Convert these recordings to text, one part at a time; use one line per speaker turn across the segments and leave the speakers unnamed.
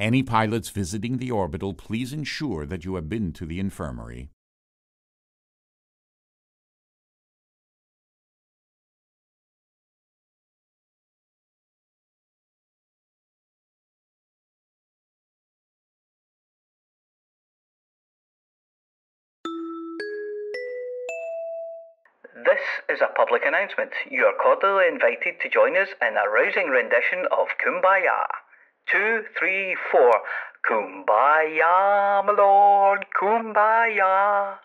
Any pilots visiting the orbital, please ensure that you have been to the infirmary.
This is a public announcement. You are cordially invited to join us in a rousing rendition of Kumbaya. Two, three, four. Kumbaya, my lord, Kumbaya.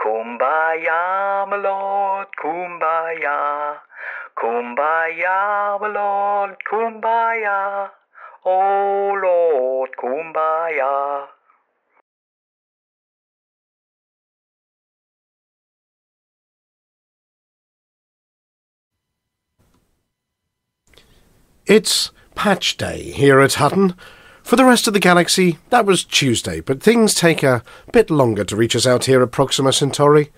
Kumbaya, my lord, Kumbaya. Kumbaya, my lord, Kumbaya. Oh Lord, Kumbaya.
It's patch day here at Hutton. For the rest of the galaxy, that was Tuesday, but things take a bit longer to reach us out here at Proxima Centauri.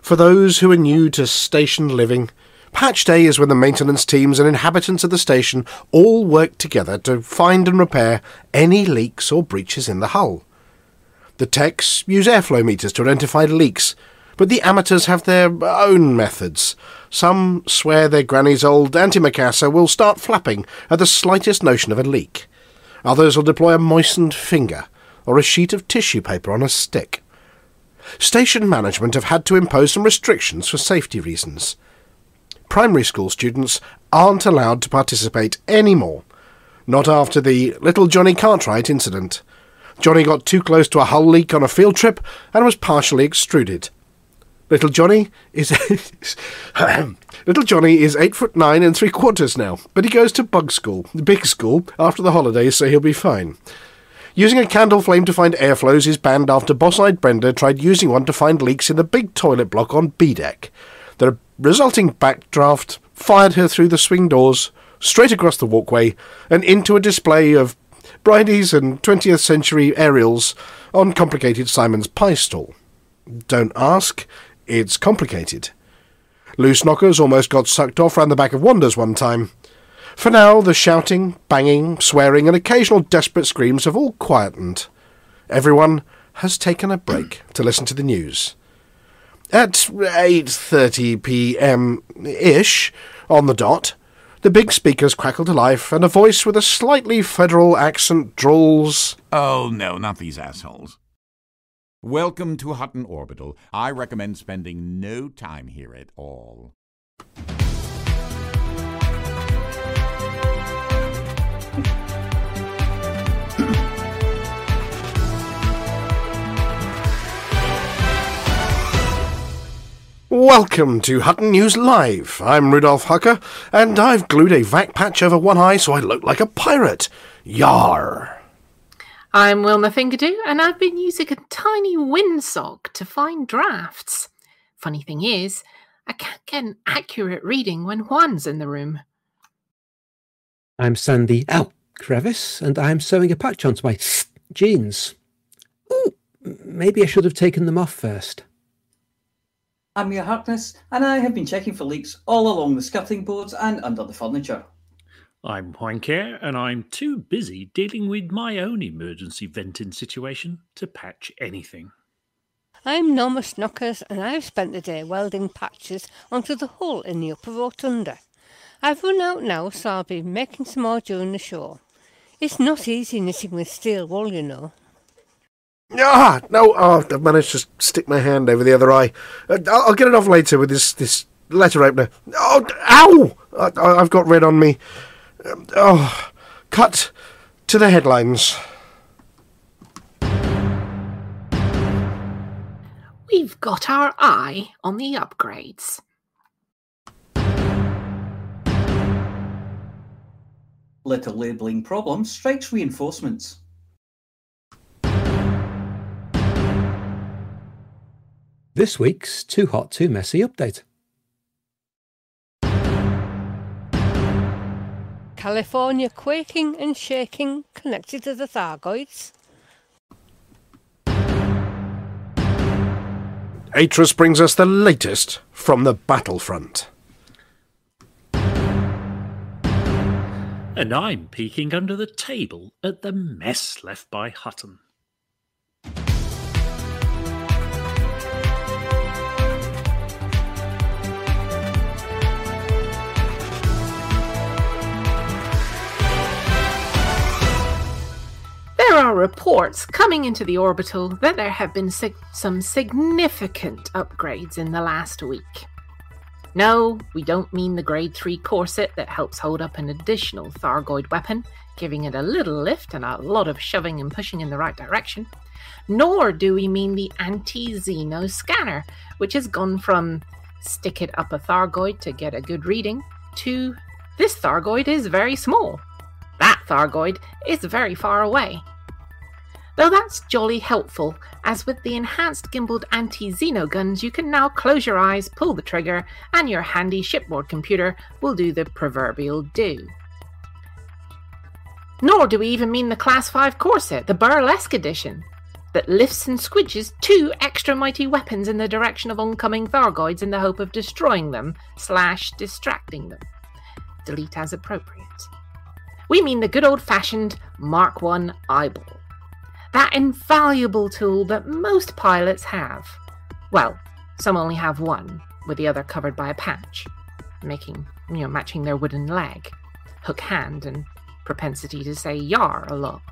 For those who are new to station living, patch day is when the maintenance teams and inhabitants of the station all work together to find and repair any leaks or breaches in the hull. The techs use airflow meters to identify leaks, but the amateurs have their own methods. Some swear their granny's old antimacassar will start flapping at the slightest notion of a leak. Others will deploy a moistened finger or a sheet of tissue paper on a stick. Station management have had to impose some restrictions for safety reasons. Primary school students aren't allowed to participate anymore. Not after the little Johnny Cartwright incident. Johnny got too close to a hull leak on a field trip and was partially extruded. Little Johnny is Little Johnny is eight foot nine and three quarters now, but he goes to bug school, the big school, after the holidays, so he'll be fine. Using a candle flame to find airflows is banned after Boss-eyed Brenda tried using one to find leaks in the big toilet block on B deck. The resulting backdraft fired her through the swing doors, straight across the walkway, and into a display of Bridie's and 20th century aerials on complicated Simon's pie stall. Don't ask, it's complicated. Loose knockers almost got sucked off round the back of Wonders one time. For now, the shouting, banging, swearing, and occasional desperate screams have all quietened. Everyone has taken a break to listen to the news. At 8:30 p.m. ish on the dot, the big speakers crackle to life, and a voice with a slightly federal accent drawls,
Oh, no, not these assholes. Welcome to Hutton Orbital. I recommend spending no time here at all.
Welcome to Hutton News Live. I'm Rudolph Hucker, and I've glued a vac patch over one eye so I look like a pirate. Yar!
I'm Wilma Fingerdew, and I've been using a tiny windsock to find drafts. Funny thing is, I can't get an accurate reading when Juan's in the room.
I'm Sandy Ow Crevice, and I'm sewing a patch onto my jeans. Ooh, maybe I should have taken them off first.
I'm Mia Harkness, and I have been checking for leaks all along the skirting boards and under the furniture.
I'm Juan and I'm too busy dealing with my own emergency venting situation to patch anything.
I'm Norma Snockers, and I've spent the day welding patches onto the hull in the upper rotunda. I've run out now, so I'll be making some more during the show. It's not easy knitting with steel wool, you know.
Ah, no, oh, I've managed to stick my hand over the other eye. Uh, I'll, I'll get it off later with this, this letter opener. Oh, ow! I, I've got red on me. Um, oh, cut to the headlines.
We've got our eye on the upgrades.
Little labelling problem strikes reinforcements.
This week's Too Hot, Too Messy update.
California quaking and shaking connected to the Thargoids.
Atris brings us the latest from the battlefront.
And I'm peeking under the table at the mess left by Hutton.
Are reports coming into the orbital that there have been sig- some significant upgrades in the last week. No, we don't mean the grade 3 corset that helps hold up an additional Thargoid weapon, giving it a little lift and a lot of shoving and pushing in the right direction. Nor do we mean the anti Xeno scanner, which has gone from stick it up a Thargoid to get a good reading to this Thargoid is very small. That Thargoid is very far away. Though that's jolly helpful, as with the enhanced gimbaled anti Xeno guns, you can now close your eyes, pull the trigger, and your handy shipboard computer will do the proverbial do. Nor do we even mean the Class 5 Corset, the Burlesque Edition, that lifts and squidges two extra mighty weapons in the direction of oncoming Thargoids in the hope of destroying them slash distracting them. Delete as appropriate. We mean the good old fashioned Mark 1 eyeball that invaluable tool that most pilots have. Well, some only have one, with the other covered by a patch, making, you know, matching their wooden leg, hook hand, and propensity to say yar a lot.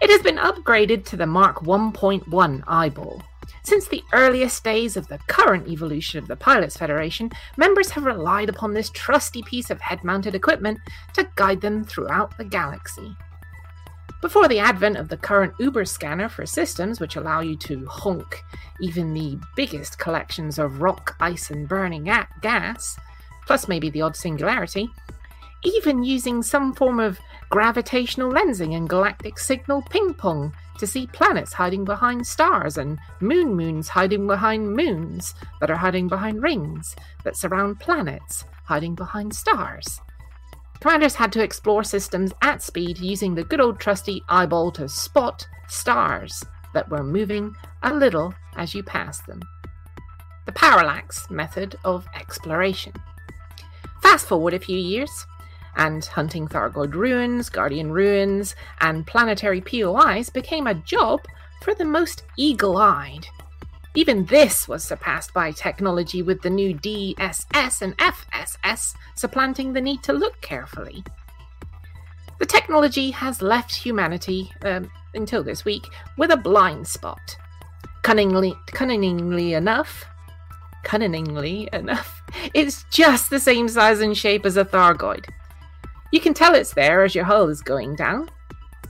It has been upgraded to the Mark 1.1 eyeball. Since the earliest days of the current evolution of the Pilots Federation, members have relied upon this trusty piece of head mounted equipment to guide them throughout the galaxy. Before the advent of the current Uber scanner for systems which allow you to honk even the biggest collections of rock, ice, and burning gas, plus maybe the odd singularity, even using some form of gravitational lensing and galactic signal ping pong to see planets hiding behind stars and moon moons hiding behind moons that are hiding behind rings that surround planets hiding behind stars. Commanders had to explore systems at speed using the good old trusty eyeball to spot stars that were moving a little as you passed them. The parallax method of exploration. Fast forward a few years, and hunting Thargoid ruins, Guardian ruins, and planetary POIs became a job for the most eagle eyed. Even this was surpassed by technology with the new DSS and FSS supplanting the need to look carefully. The technology has left humanity, um, until this week, with a blind spot. Cunningly, cunningly enough, cunningly enough, it's just the same size and shape as a Thargoid. You can tell it's there as your hull is going down.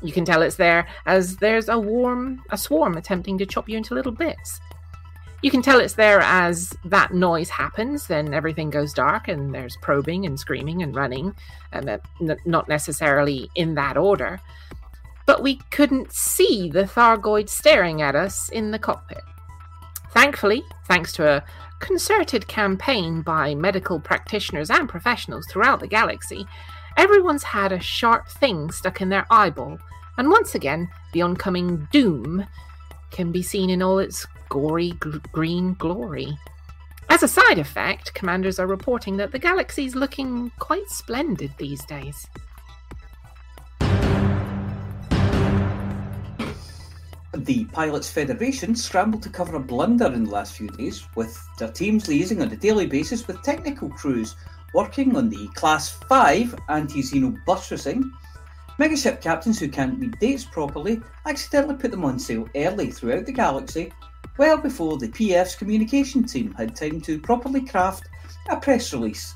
You can tell it's there as there's a warm, a swarm attempting to chop you into little bits. You can tell it's there as that noise happens, then everything goes dark and there's probing and screaming and running, and not necessarily in that order. But we couldn't see the Thargoid staring at us in the cockpit. Thankfully, thanks to a concerted campaign by medical practitioners and professionals throughout the galaxy, everyone's had a sharp thing stuck in their eyeball, and once again, the oncoming doom can be seen in all its gory gr- green glory. As a side effect, commanders are reporting that the galaxy's looking quite splendid these days.
The Pilots Federation scrambled to cover a blunder in the last few days, with their teams liaising on a daily basis with technical crews working on the Class 5 anti Xeno bus racing. Megaship captains who can't read dates properly accidentally put them on sale early throughout the galaxy, well before the PF's communication team had time to properly craft a press release,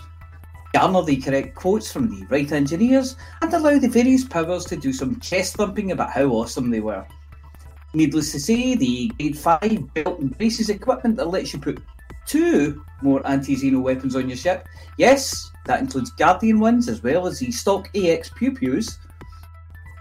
garner the correct quotes from the right engineers, and allow the various powers to do some chest thumping about how awesome they were. Needless to say, the Grade 5 belt and braces equipment that lets you put two more anti Xeno weapons on your ship, yes, that includes Guardian ones as well as the stock AX Pew Pews,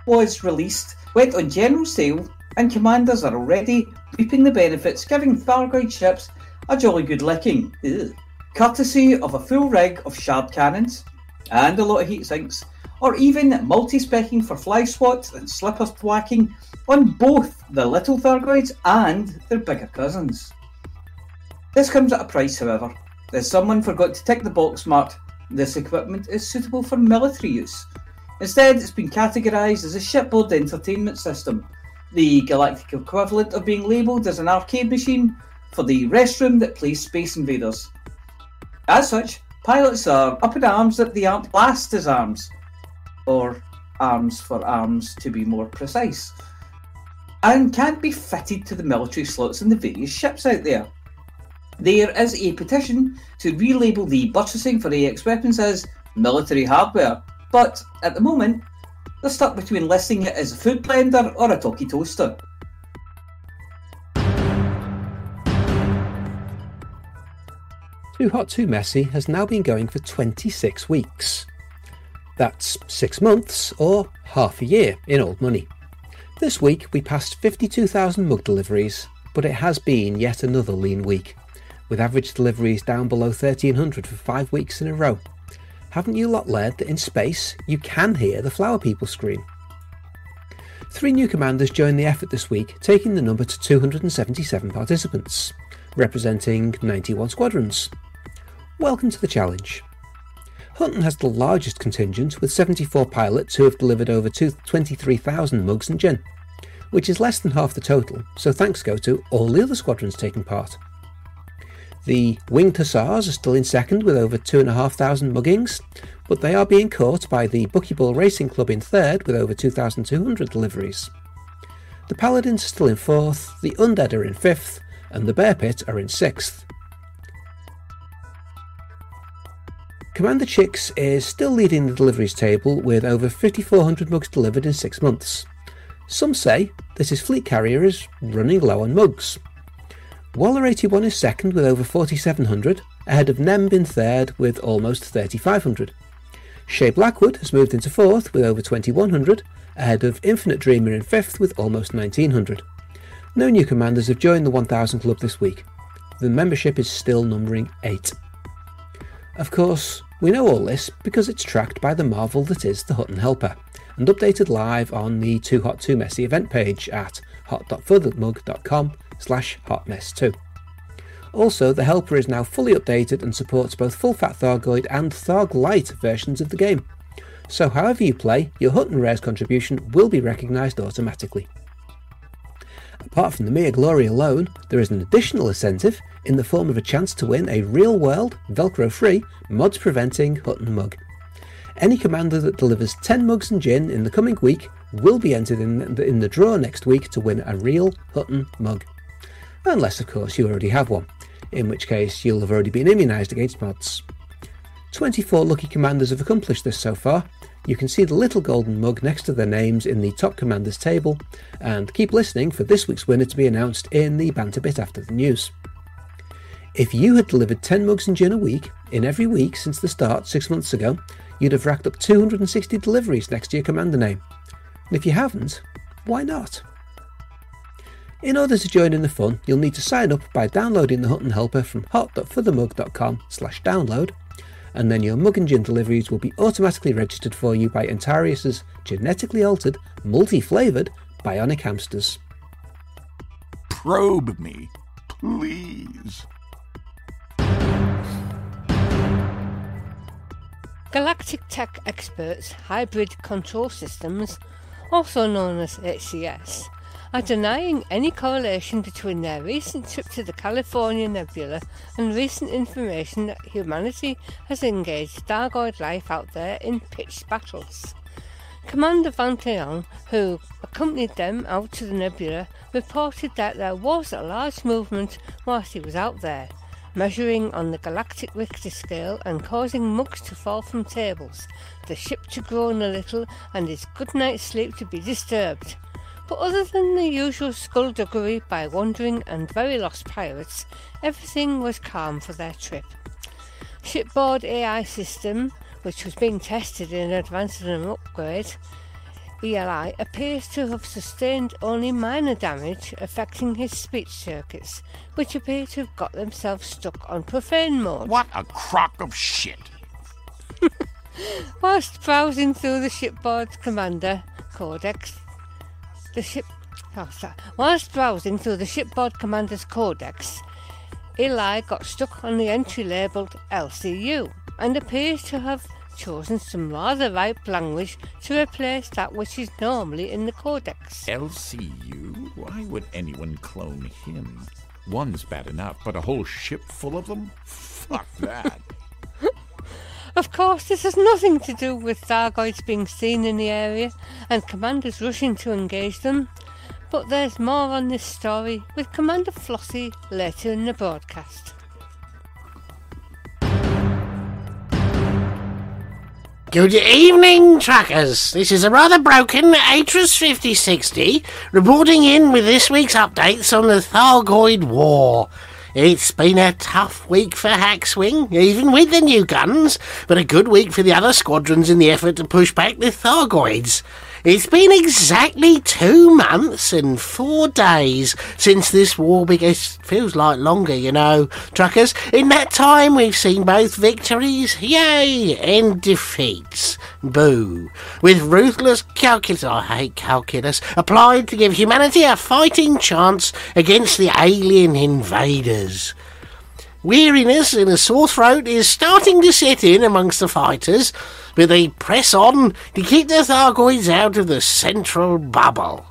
was released, went on general sale, and commanders are already reaping the benefits, giving Thargoid ships a jolly good licking. Ugh. Courtesy of a full rig of shard cannons and a lot of heat sinks, or even multi specking for fly swats and slipper thwacking on both the little Thargoids and their bigger cousins. This comes at a price, however, as someone forgot to tick the box marked this equipment is suitable for military use. Instead, it's been categorised as a shipboard entertainment system, the galactic equivalent of being labelled as an arcade machine for the restroom that plays Space Invaders. As such, pilots are up in arms that they aren't classed as arms, or arms for arms to be more precise, and can't be fitted to the military slots in the various ships out there. There is a petition to relabel the buttressing for AX weapons as military hardware, but at the moment, they're stuck between listing it as a food blender or a talkie toaster.
Too Hot Too Messy has now been going for 26 weeks. That's six months or half a year in old money. This week we passed 52,000 mug deliveries, but it has been yet another lean week, with average deliveries down below 1300 for five weeks in a row. Haven't you lot learned that in space you can hear the flower people scream? Three new commanders joined the effort this week, taking the number to 277 participants, representing 91 squadrons. Welcome to the challenge. Hutton has the largest contingent, with 74 pilots who have delivered over 23,000 mugs and gin, which is less than half the total, so thanks go to all the other squadrons taking part. The Winged Hussars are still in second with over 2,500 muggings, but they are being caught by the Buckyball Racing Club in third with over 2,200 deliveries. The Paladins are still in fourth, the Undead are in fifth, and the Bear Pit are in sixth. Commander Chicks is still leading the deliveries table with over 5,400 mugs delivered in six months. Some say that his fleet carrier is running low on mugs. Waller 81 is second with over 4,700, ahead of Nemb in third with almost 3,500. Shay Blackwood has moved into fourth with over 2,100, ahead of Infinite Dreamer in fifth with almost 1,900. No new commanders have joined the 1000 club this week. The membership is still numbering 8. Of course, we know all this because it's tracked by the marvel that is the Hutton Helper, and updated live on the Too Hot Too Messy event page at hot.forthemug.com slash hotmess2. Also, the Helper is now fully updated and supports both full fat Thargoid and Tharg Light versions of the game. So however you play, your Hutton Rares contribution will be recognised automatically. Apart from the mere glory alone, there is an additional incentive in the form of a chance to win a real world, Velcro free, mods preventing Hutton mug. Any commander that delivers 10 mugs and gin in the coming week will be entered in the, in the draw next week to win a real Hutton mug. Unless, of course, you already have one, in which case you'll have already been immunised against mods. 24 lucky commanders have accomplished this so far. You can see the little golden mug next to their names in the top commanders table, and keep listening for this week's winner to be announced in the banter bit after the news. If you had delivered 10 mugs and gin a week, in every week since the start six months ago, you'd have racked up 260 deliveries next to your commander name. And if you haven't, why not? In order to join in the fun, you'll need to sign up by downloading the Hutton Helper from hot.forthemug.com slash download, and then your mug and gin deliveries will be automatically registered for you by Antarius's genetically altered, multi-flavoured bionic hamsters.
Probe me, please.
Galactic Tech Experts Hybrid Control Systems, also known as HCS, are denying any correlation between their recent trip to the California Nebula and recent information that humanity has engaged Thargoid life out there in pitched battles. Commander Van Cleon, who accompanied them out to the nebula, reported that there was a large movement whilst he was out there, measuring on the galactic Richter scale and causing mugs to fall from tables, the ship to groan a little, and his good night's sleep to be disturbed. But other than the usual skullduggery by wandering and very lost pirates, everything was calm for their trip. Shipboard AI system, which was being tested in advance of an upgrade, ELI appears to have sustained only minor damage affecting his speech circuits, which appear to have got themselves stuck on profane mode.
What a crock of shit.
Whilst browsing through the shipboard commander codex, the ship. Oh, sorry. Whilst browsing through the shipboard commander's codex, Eli got stuck on the entry labelled LCU and appears to have chosen some rather ripe language to replace that which is normally in the codex.
LCU? Why would anyone clone him? One's bad enough, but a whole ship full of them? Fuck that.
Of course, this has nothing to do with Thargoids being seen in the area and commanders rushing to engage them. But there's more on this story with Commander Flossie later in the broadcast.
Good evening, trackers. This is a rather broken Atris 5060 reporting in with this week's updates on the Thargoid War. It's been a tough week for Hackswing, even with the new guns, but a good week for the other squadrons in the effort to push back the Thargoids. It's been exactly two months and four days since this war began. Feels like longer, you know, truckers. In that time, we've seen both victories, yay, and defeats, boo. With ruthless calculus, I hate calculus, applied to give humanity a fighting chance against the alien invaders. Weariness and a sore throat is starting to set in amongst the fighters, but they press on to keep the Thargoids out of the central bubble.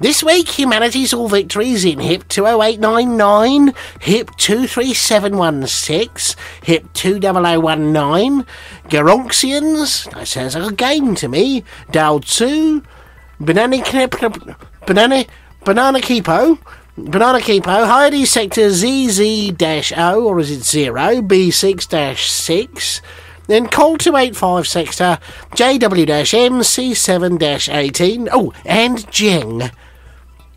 This week, humanity saw victories in HIP 20899, HIP 23716, HIP 20019, Geronxians, that sounds like a game to me, Dal 2, Banana Banana, Banana Keepo, Banana Keepo, oh, Hyades Sector ZZ-O, or is it 0, B6-6, then Col 285 Sector JW-M C7-18, oh, and Jing.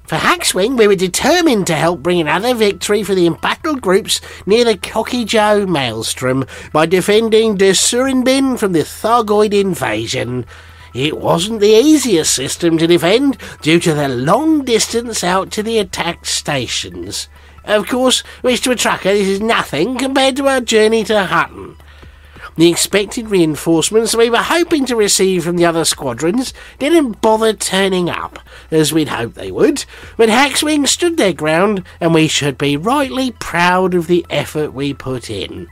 For Hackswing, we were determined to help bring another victory for the embattled groups near the Cocijo Maelstrom by defending De Surinbin from the Thargoid invasion. It wasn't the easiest system to defend due to the long distance out to the attacked stations. Of course, which to a trucker this is nothing compared to our journey to Hutton. The expected reinforcements we were hoping to receive from the other squadrons didn't bother turning up, as we'd hoped they would, but Hackswing stood their ground, and we should be rightly proud of the effort we put in.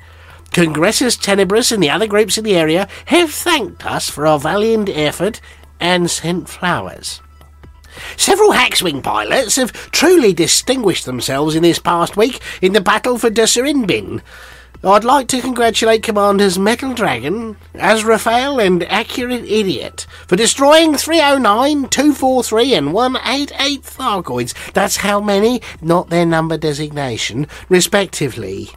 Congressus Tenebris and the other groups in the area have thanked us for our valiant effort and sent flowers. Several Hackswing pilots have truly distinguished themselves in this past week in the battle for Duserinbin. I'd like to congratulate Commanders Metal Dragon, Azrafael, and Accurate Idiot for destroying 309, 243, and 188 Thargoids. That's how many, not their number designation, respectively.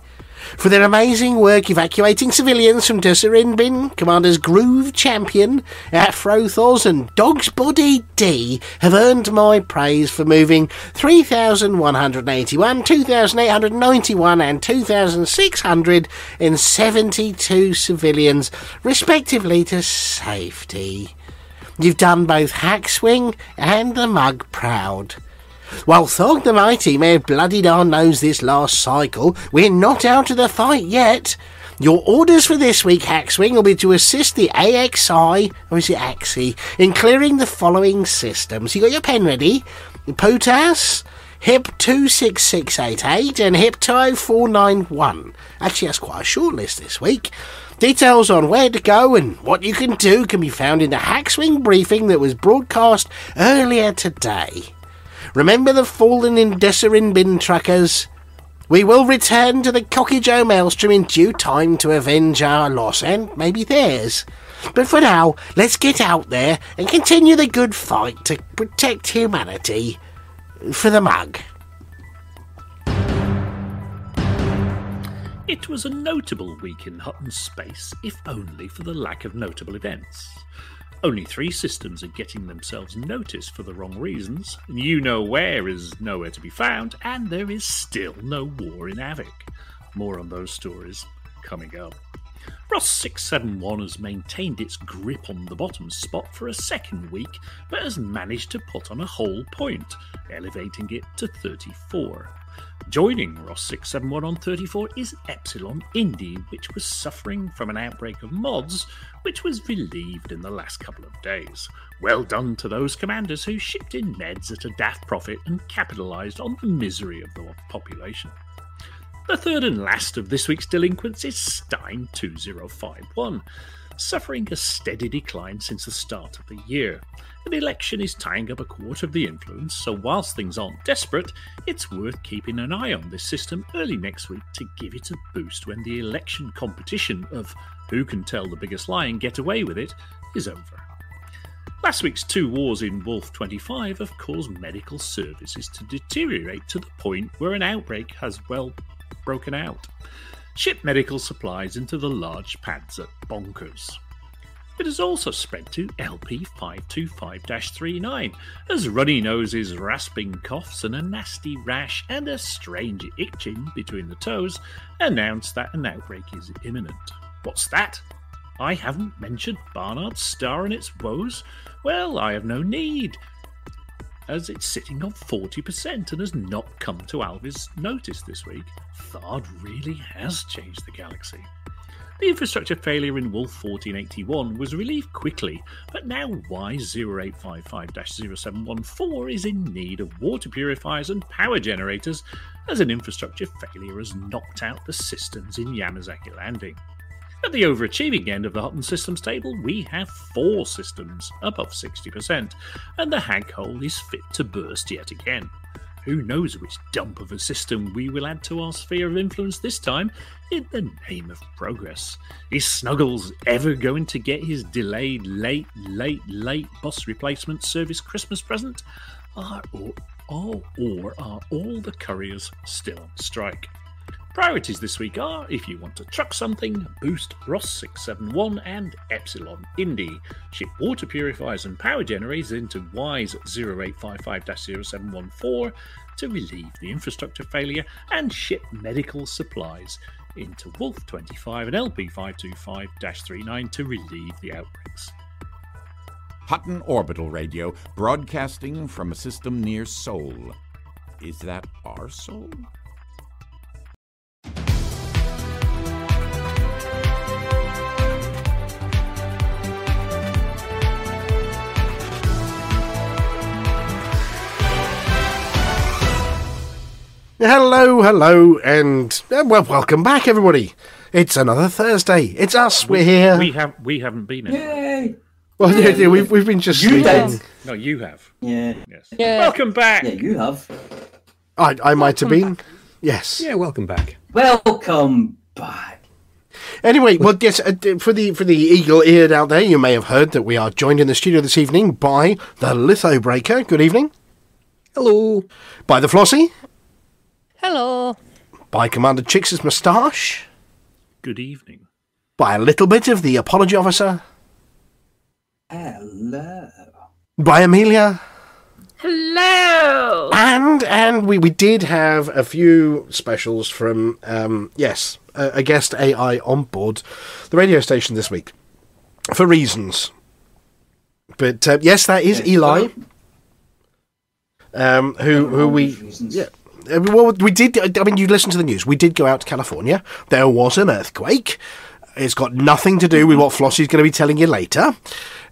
For their amazing work evacuating civilians from Duserinbin, Commanders Groove Champion, Afrothoz, and Dog's Body D have earned my praise for moving 3,181, 2,891, and 2,672 civilians, respectively, to safety. You've done both Hackswing and the Mug proud. While Thog the Mighty may have bloodied our nose this last cycle, we're not out of the fight yet. Your orders for this week, Hackswing, will be to assist the AXI, or is it AXI, in clearing the following systems. You got your pen ready? POTAS, HIP 26688, and HIP 20491. Actually, that's quite a short list this week. Details on where to go and what you can do can be found in the Hackswing briefing that was broadcast earlier today. Remember the fallen in Desserin bin truckers? We will return to the Cocijo Maelstrom in due time to avenge our loss and maybe theirs. But for now, let's get out there and continue the good fight to protect humanity. For the mug.
It was a notable week in Hutton space, if only for the lack of notable events. Only three systems are getting themselves noticed for the wrong reasons. You know where is nowhere to be found, and there is still no war in Avic. More on those stories coming up. Ross 671 has maintained its grip on the bottom spot for a second week, but has managed to put on a whole point, elevating it to 34. Joining Ross 671 on 34 is Epsilon Indi, which was suffering from an outbreak of mods, which was relieved in the last couple of days. Well done to those commanders who shipped in meds at a daft profit and capitalised on the misery of the population. The third and last of this week's delinquents is Stein 2051. Suffering a steady decline since the start of the year. An election is tying up a quarter of the influence, so whilst things aren't desperate, it's worth keeping an eye on this system early next week to give it a boost when the election competition of who can tell the biggest lie and get away with it is over. Last week's two wars in Wolf 25 have caused medical services to deteriorate to the point where an outbreak has well broken out. Ship medical supplies into the large pads at Bonkers. It has also spread to LP525 39 as runny noses, rasping coughs, and a nasty rash and a strange itching between the toes announce that an outbreak is imminent. What's that? I haven't mentioned Barnard's star and its woes? Well, I have no need, as it's sitting on 40% and has not come to Alvis' notice this week. Thard really has changed the galaxy. The infrastructure failure in Wolf 1481 was relieved quickly, but now WISE 0855 0714 is in need of water purifiers and power generators as an infrastructure failure has knocked out the systems in Yamazaki Landing. At the overachieving end of the Hutton systems table, we have four systems above 60%, and the hag hole is fit to burst yet again. Who knows which dump of a system we will add to our sphere of influence this time in the name of progress? Is Snuggles ever going to get his delayed, late, late, late bus replacement service Christmas present? Are, or, or, or are all the couriers still on strike? Priorities this week are if you want to truck something, boost Ross 671 and Epsilon Indi. Ship water purifiers and power generators into WISE 0855 0714 to relieve the infrastructure failure, and ship medical supplies into Wolf 25 and LP 525 39 to relieve the outbreaks.
Hutton Orbital Radio, broadcasting from a system near Sol. Is that our soul?
Hello, hello, and uh, well, welcome back, everybody. It's another Thursday. It's us. We're here.
We have we haven't been in.
Yay!
well, yeah, yeah, we've we've been just
You
sleeping.
did.
No, you have.
Yeah.
Yes.
Yeah.
Welcome back.
Yeah, you have.
I I might have been. Yes.
Yeah, welcome back.
Welcome back.
Anyway, well, yes, uh, d- for the for the eagle-eared out there, you may have heard that we are joined in the studio this evening by the Litho Breaker. Good evening.
Hello.
By the Flossie.
Hello.
By Commander Chix's moustache.
Good evening.
By a little bit of the apology officer.
Hello.
By Amelia.
Hello.
And and we, we did have a few specials from um, yes a, a guest AI on board the radio station this week for reasons. But uh, yes, that is
Yes,
Eli,
for-
um, who who we yeah. Well, we did. I mean, you listen to the news. We did go out to California. There was an earthquake. It's got nothing to do with what Flossie's going to be telling you later.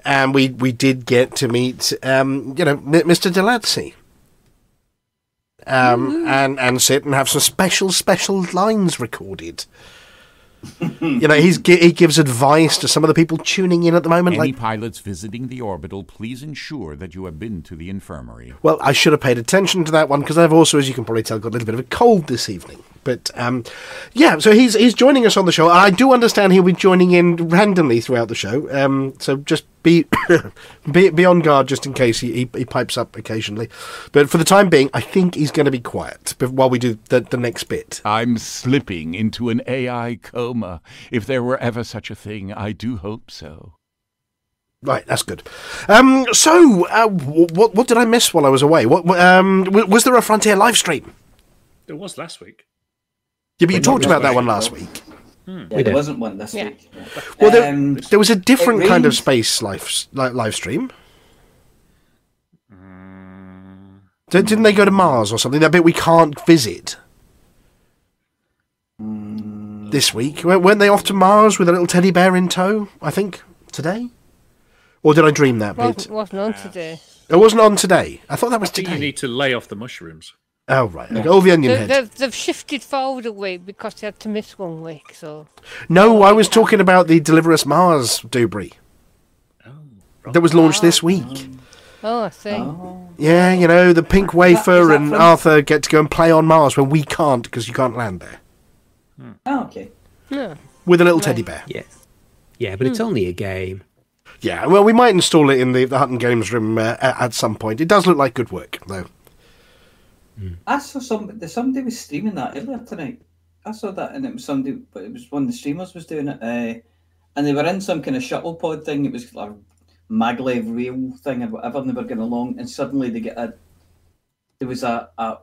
And we, we did get to meet, um, you know, Mr. Delancey. Um, and, and sit and have some special, special lines recorded. you know, he's he gives advice to some of the people tuning in at the moment.
Any
Like,
pilots visiting the orbital, please ensure that you have been to the infirmary.
Well, I should have paid attention to that one because I've also, as you can probably tell, got a little bit of a cold this evening. But um, yeah, so he's he's joining us on the show. I do understand he'll be joining in randomly throughout the show. Um, so just be be, be on guard just in case he, he, he pipes up occasionally. But for the time being, I think he's going to be quiet while we do the, the next bit.
I'm slipping into an AI coma. If there were ever such a thing, I do hope so.
Right, that's good. Um, so uh, w- what what did I miss while I was away? What what, um, w- was there a Frontier live stream?
There was last week.
Yeah, but you
But not
talked about that one last
no.
Week.
Yeah, there wasn't one this
Yeah.
week. Yeah.
Well, there,
Um,
there was a different
it
kind of space live li- live stream. Hmm. Did- Didn't they go to Mars or something? That bit we can't visit hmm. this week. W- Weren't they off to Mars with a little teddy bear in tow? I think today. Or did I dream that bit?
Wasn't, wasn't on today.
It wasn't on today. I thought that was
I think you need to lay off the mushrooms.
Oh right. Okay. Oh, the onion
They,
head.
they've, they've shifted forward a week because they had to miss one week. So
No, I was talking about the Deliver Us Mars Dubry that was launched this week.
oh, I see.
Yeah, you know, the pink wafer and
from-
Arthur get to go and play on Mars when we can't because you can't land there
Oh, okay.
Yeah.
with a little teddy bear.
Yeah. Yeah, but it's only a game.
Yeah, well, we might install it in the, the Hutton Games room uh, at, at some point. It does look like good work, though.
I saw some. Somebody was streaming that earlier tonight. I saw that, and it was somebody, but it was one of the streamers was doing it, uh, and they were in some kind of shuttle pod thing. It was like a maglev rail thing or whatever, and they were going along, and suddenly they get a. There was a, a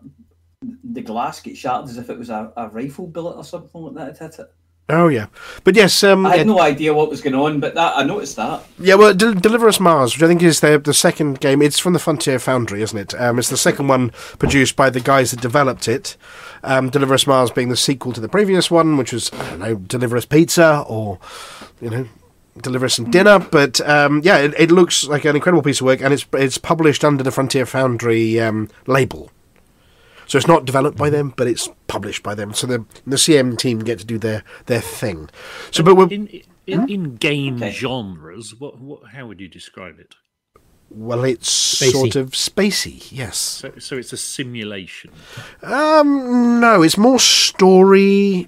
the glass gets shattered as if it was a, a rifle bullet or something like that had hit it.
Oh yeah, but yes, um,
I had
yeah,
no idea what was going on, but that I noticed that.
yeah, well, Del- Deliver Us Mars, which I think is the the second game. It's from the Frontier Foundry, isn't it? Um, it's the second one produced by the guys that developed it. Um, Deliver Us Mars being the sequel to the previous one, which was I don't know, Deliver Us Pizza or you know. Deliver us some dinner, but um, yeah, it, it looks like an incredible piece of work, and it's it's published under the Frontier Foundry um, label. So it's not developed by them, but it's published by them. So the the CM team get to do their their thing. So, but we're,
In in, in game
Okay.
genres, what, what how would you describe it?
well, it's
Spacey.
sort of spacey. Yes.
So so it's a simulation.
Um, no, it's more story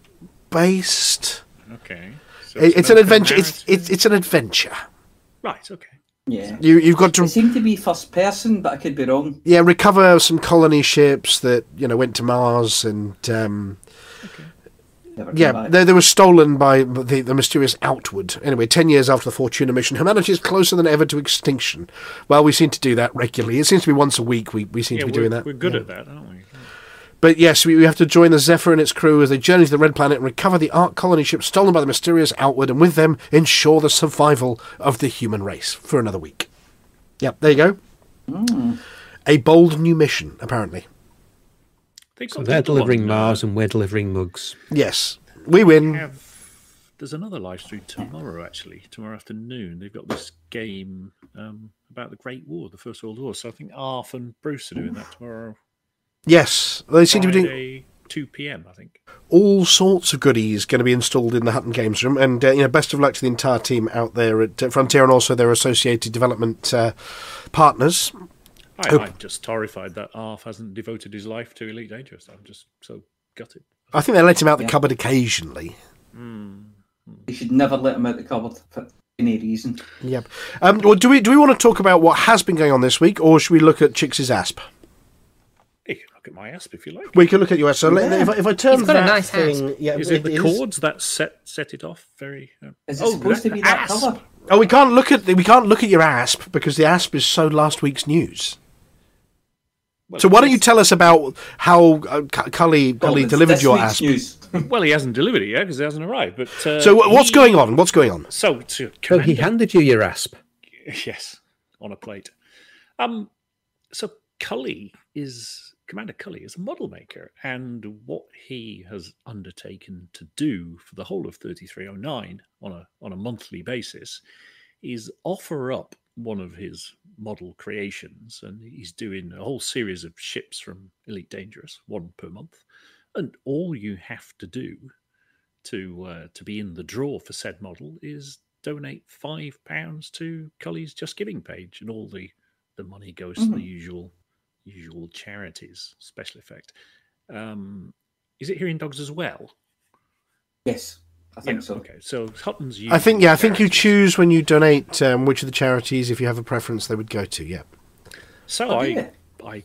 based.
Okay. So
It, it's an adventure. It's, it's it's an adventure.
right. Okay.
Yeah,
You you've got
it
to
seemed to be first person, but I could be wrong.
yeah recover some colony ships that you know went to Mars and um,
Never
yeah they, they were stolen by the the mysterious Outward. Anyway, ten years after the Fortuna mission, humanity is closer than ever to extinction. Well, we seem to do that regularly. It seems to be once a week. We we seem
Yeah,
to be doing that.
we're good
Yeah.
at that, aren't we?
But yes, we, we have to join the Zephyr and its crew as they journey to the Red Planet and recover the Ark colony ship stolen by the mysterious Outward, and with them ensure the survival of the human race for another week. Yep, there you go.
Mm.
A bold new mission, apparently.
They've
So
got
they're delivering
one,
Mars and we're delivering mugs.
Yes, we win.
have there's another live stream tomorrow actually tomorrow afternoon they've got this game um, about the great war the first world war so i think arf and bruce are doing that tomorrow
Yes, they seem to be doing
2 p.m i think
all sorts of goodies going to be installed in the Hutton Games Room, and uh, you know, best of luck to the entire team out there at uh, Frontier and also their associated development uh, partners.
I,
Hope-
i'm just horrified that arf hasn't devoted his life to elite dangerous i'm just so gutted
I think they let him out the
Yeah.
cupboard occasionally.
They should never let him out the cupboard for any reason.
Yep. Um, well, do we do we want to talk about what has been going on this week, or should we look at Chicks' asp?
You can look at my asp if you like
We can look at yours. So let- if, I, if I turn
He's got a nice
thing, yeah,
is it the
is-
chords that set set it off very uh,
Is it supposed to be that
asp.
cover?
Oh, we can't look at the, we can't look at your asp because the asp is so last week's news.
Well,
So why don't you tell us about how uh, Cu- Cully,
Well,
Cully
it's
delivered your asp?
News.
well he hasn't delivered it yet because it hasn't arrived but uh,
So wh- what's
he-
going on? What's going on?
so to
So he handed you your asp.
Yes, on a plate. Um, so Cully is Commander Cully is a model maker, and what he has undertaken to do for the whole of 3309 on a on a monthly basis is offer up one of his model creations, and he's doing a whole series of ships from Elite Dangerous, one per month, and all you have to do to uh, to be in the draw for said model is donate five pounds to Cully's Just Giving page, and all the the money goes to the usual usual charities. Special effect. Um, is it hearing dogs as well?
Yes, I think
Yeah,
so.
Okay, so Hutton's.
I think yeah, I think you choose when you donate um, which of the charities, if you have a preference, they would go to. Yeah.
So
Oh,
I,
yeah.
I,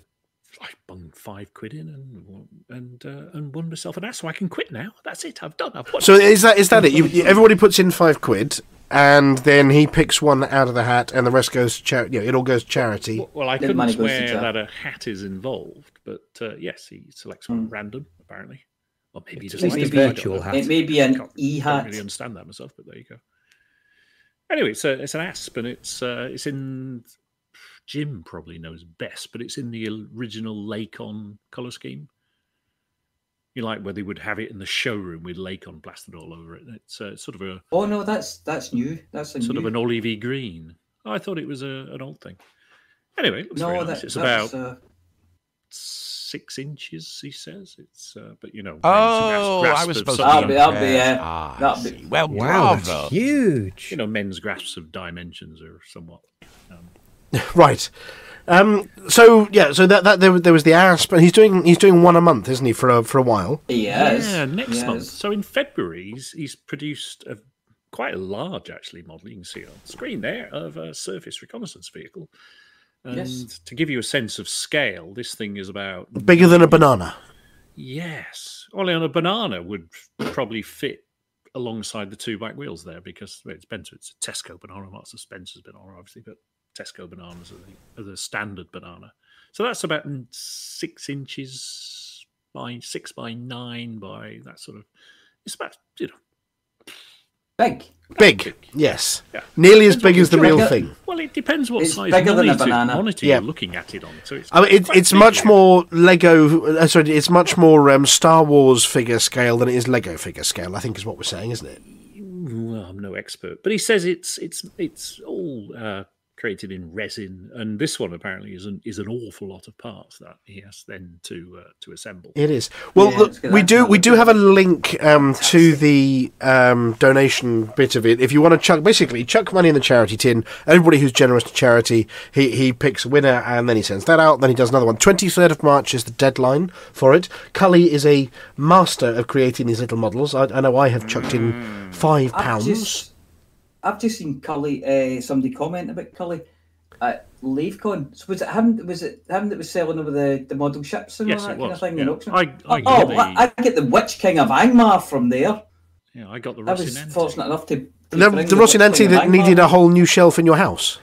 I bunged five quid in and and uh, and won myself an ass, so I can quit now. That's it. I've done. I've won.
So is that is that it? You, you- everybody puts in five quid, and then he picks one out of the hat, and the rest goes to charity. You know, it all goes to charity.
Well, well, I
The
couldn't
money goes to
swear that a hat is involved, but uh, yes, he selects one at random, apparently. Or maybe he
It's
just
a
likes
virtual
it.
Hat.
know.
It may be an
Can't-
E
Don't really understand that myself, but there you go. Anyway, it's a, it's an asp, and it's uh, it's in Jim probably knows best, but it's in the original Lakon color scheme. You like where they would have it in the showroom with Lakon blasted all over it. It's uh, sort of a
Oh no, that's that's new. That's a
sort
new.
of an olivey green. I thought it was a, an old thing. Anyway, it looks
no,
very
that,
nice. It's about
uh,
six inches. He says it's, uh, but you know.
Oh, I was supposed to be
That'll be- that'll be, uh,
Ah,
that'll be-
Well,
Wow,
bravo.
that's huge.
You know, men's grasps of dimensions are somewhat.
Right. Um, so yeah, so that, that there, there was the asp, and he's doing he's doing one a month, isn't he, for a for a while?
He is.
Yeah, next
He
month. So in February, he's, he's produced a quite a large, actually, model you can see on screen there of a surface reconnaissance vehicle. And
Yes.
to give you a sense of scale, this thing is about
Bigger than a banana.
yes, only on a banana would probably fit alongside the two back wheels there because well, it's Spencer, it's a Tesco banana, not a Spencer's banana, obviously, but Tesco bananas are the, are the standard banana. So that's about six inches by six by nine by that sort of. It's about you know
Big.
Big, yes,
Yeah.
nearly as big as the
you
real
check.
thing.
Well, it depends what
It's
size
bigger than a banana.
monitor
Yeah.
you're looking at it on. So it's,
I mean, it, it's
big,
much
yeah.
more Lego. Uh, sorry, it's much more um, Star Wars figure scale than it is Lego figure scale. I think is what we're saying, isn't it?
Well, I'm no expert, but he says it's it's it's all uh, created in resin, and this one apparently is an is an awful lot of parts that he has then to uh, to assemble.
It is. Well,
Yeah,
look, we do we do have a link um, to the um, donation bit of it. If you want to chuck, basically chuck money in the charity tin. Everybody who's generous to charity, he he picks a winner and then he sends that out. Then he does another one. Twenty third of March is the deadline for it. Cully is a master of creating these little models. I, I know I have chucked in five
I've
pounds.
Just, I've just seen Cully. Uh, somebody comment about Cully at LaveCon. So was it him? Was it him that was selling over the, the model ships and
Yes,
all that kind of thing in
yeah.
auction?
I- I
oh,
get
oh,
the-
well, I get the Witch King of Angmar from there.
Yeah, I got the
I was
Rocinante.
fortunate enough to. to
The,
bring
the
Witch
Rocinante that needed a whole new shelf in your house.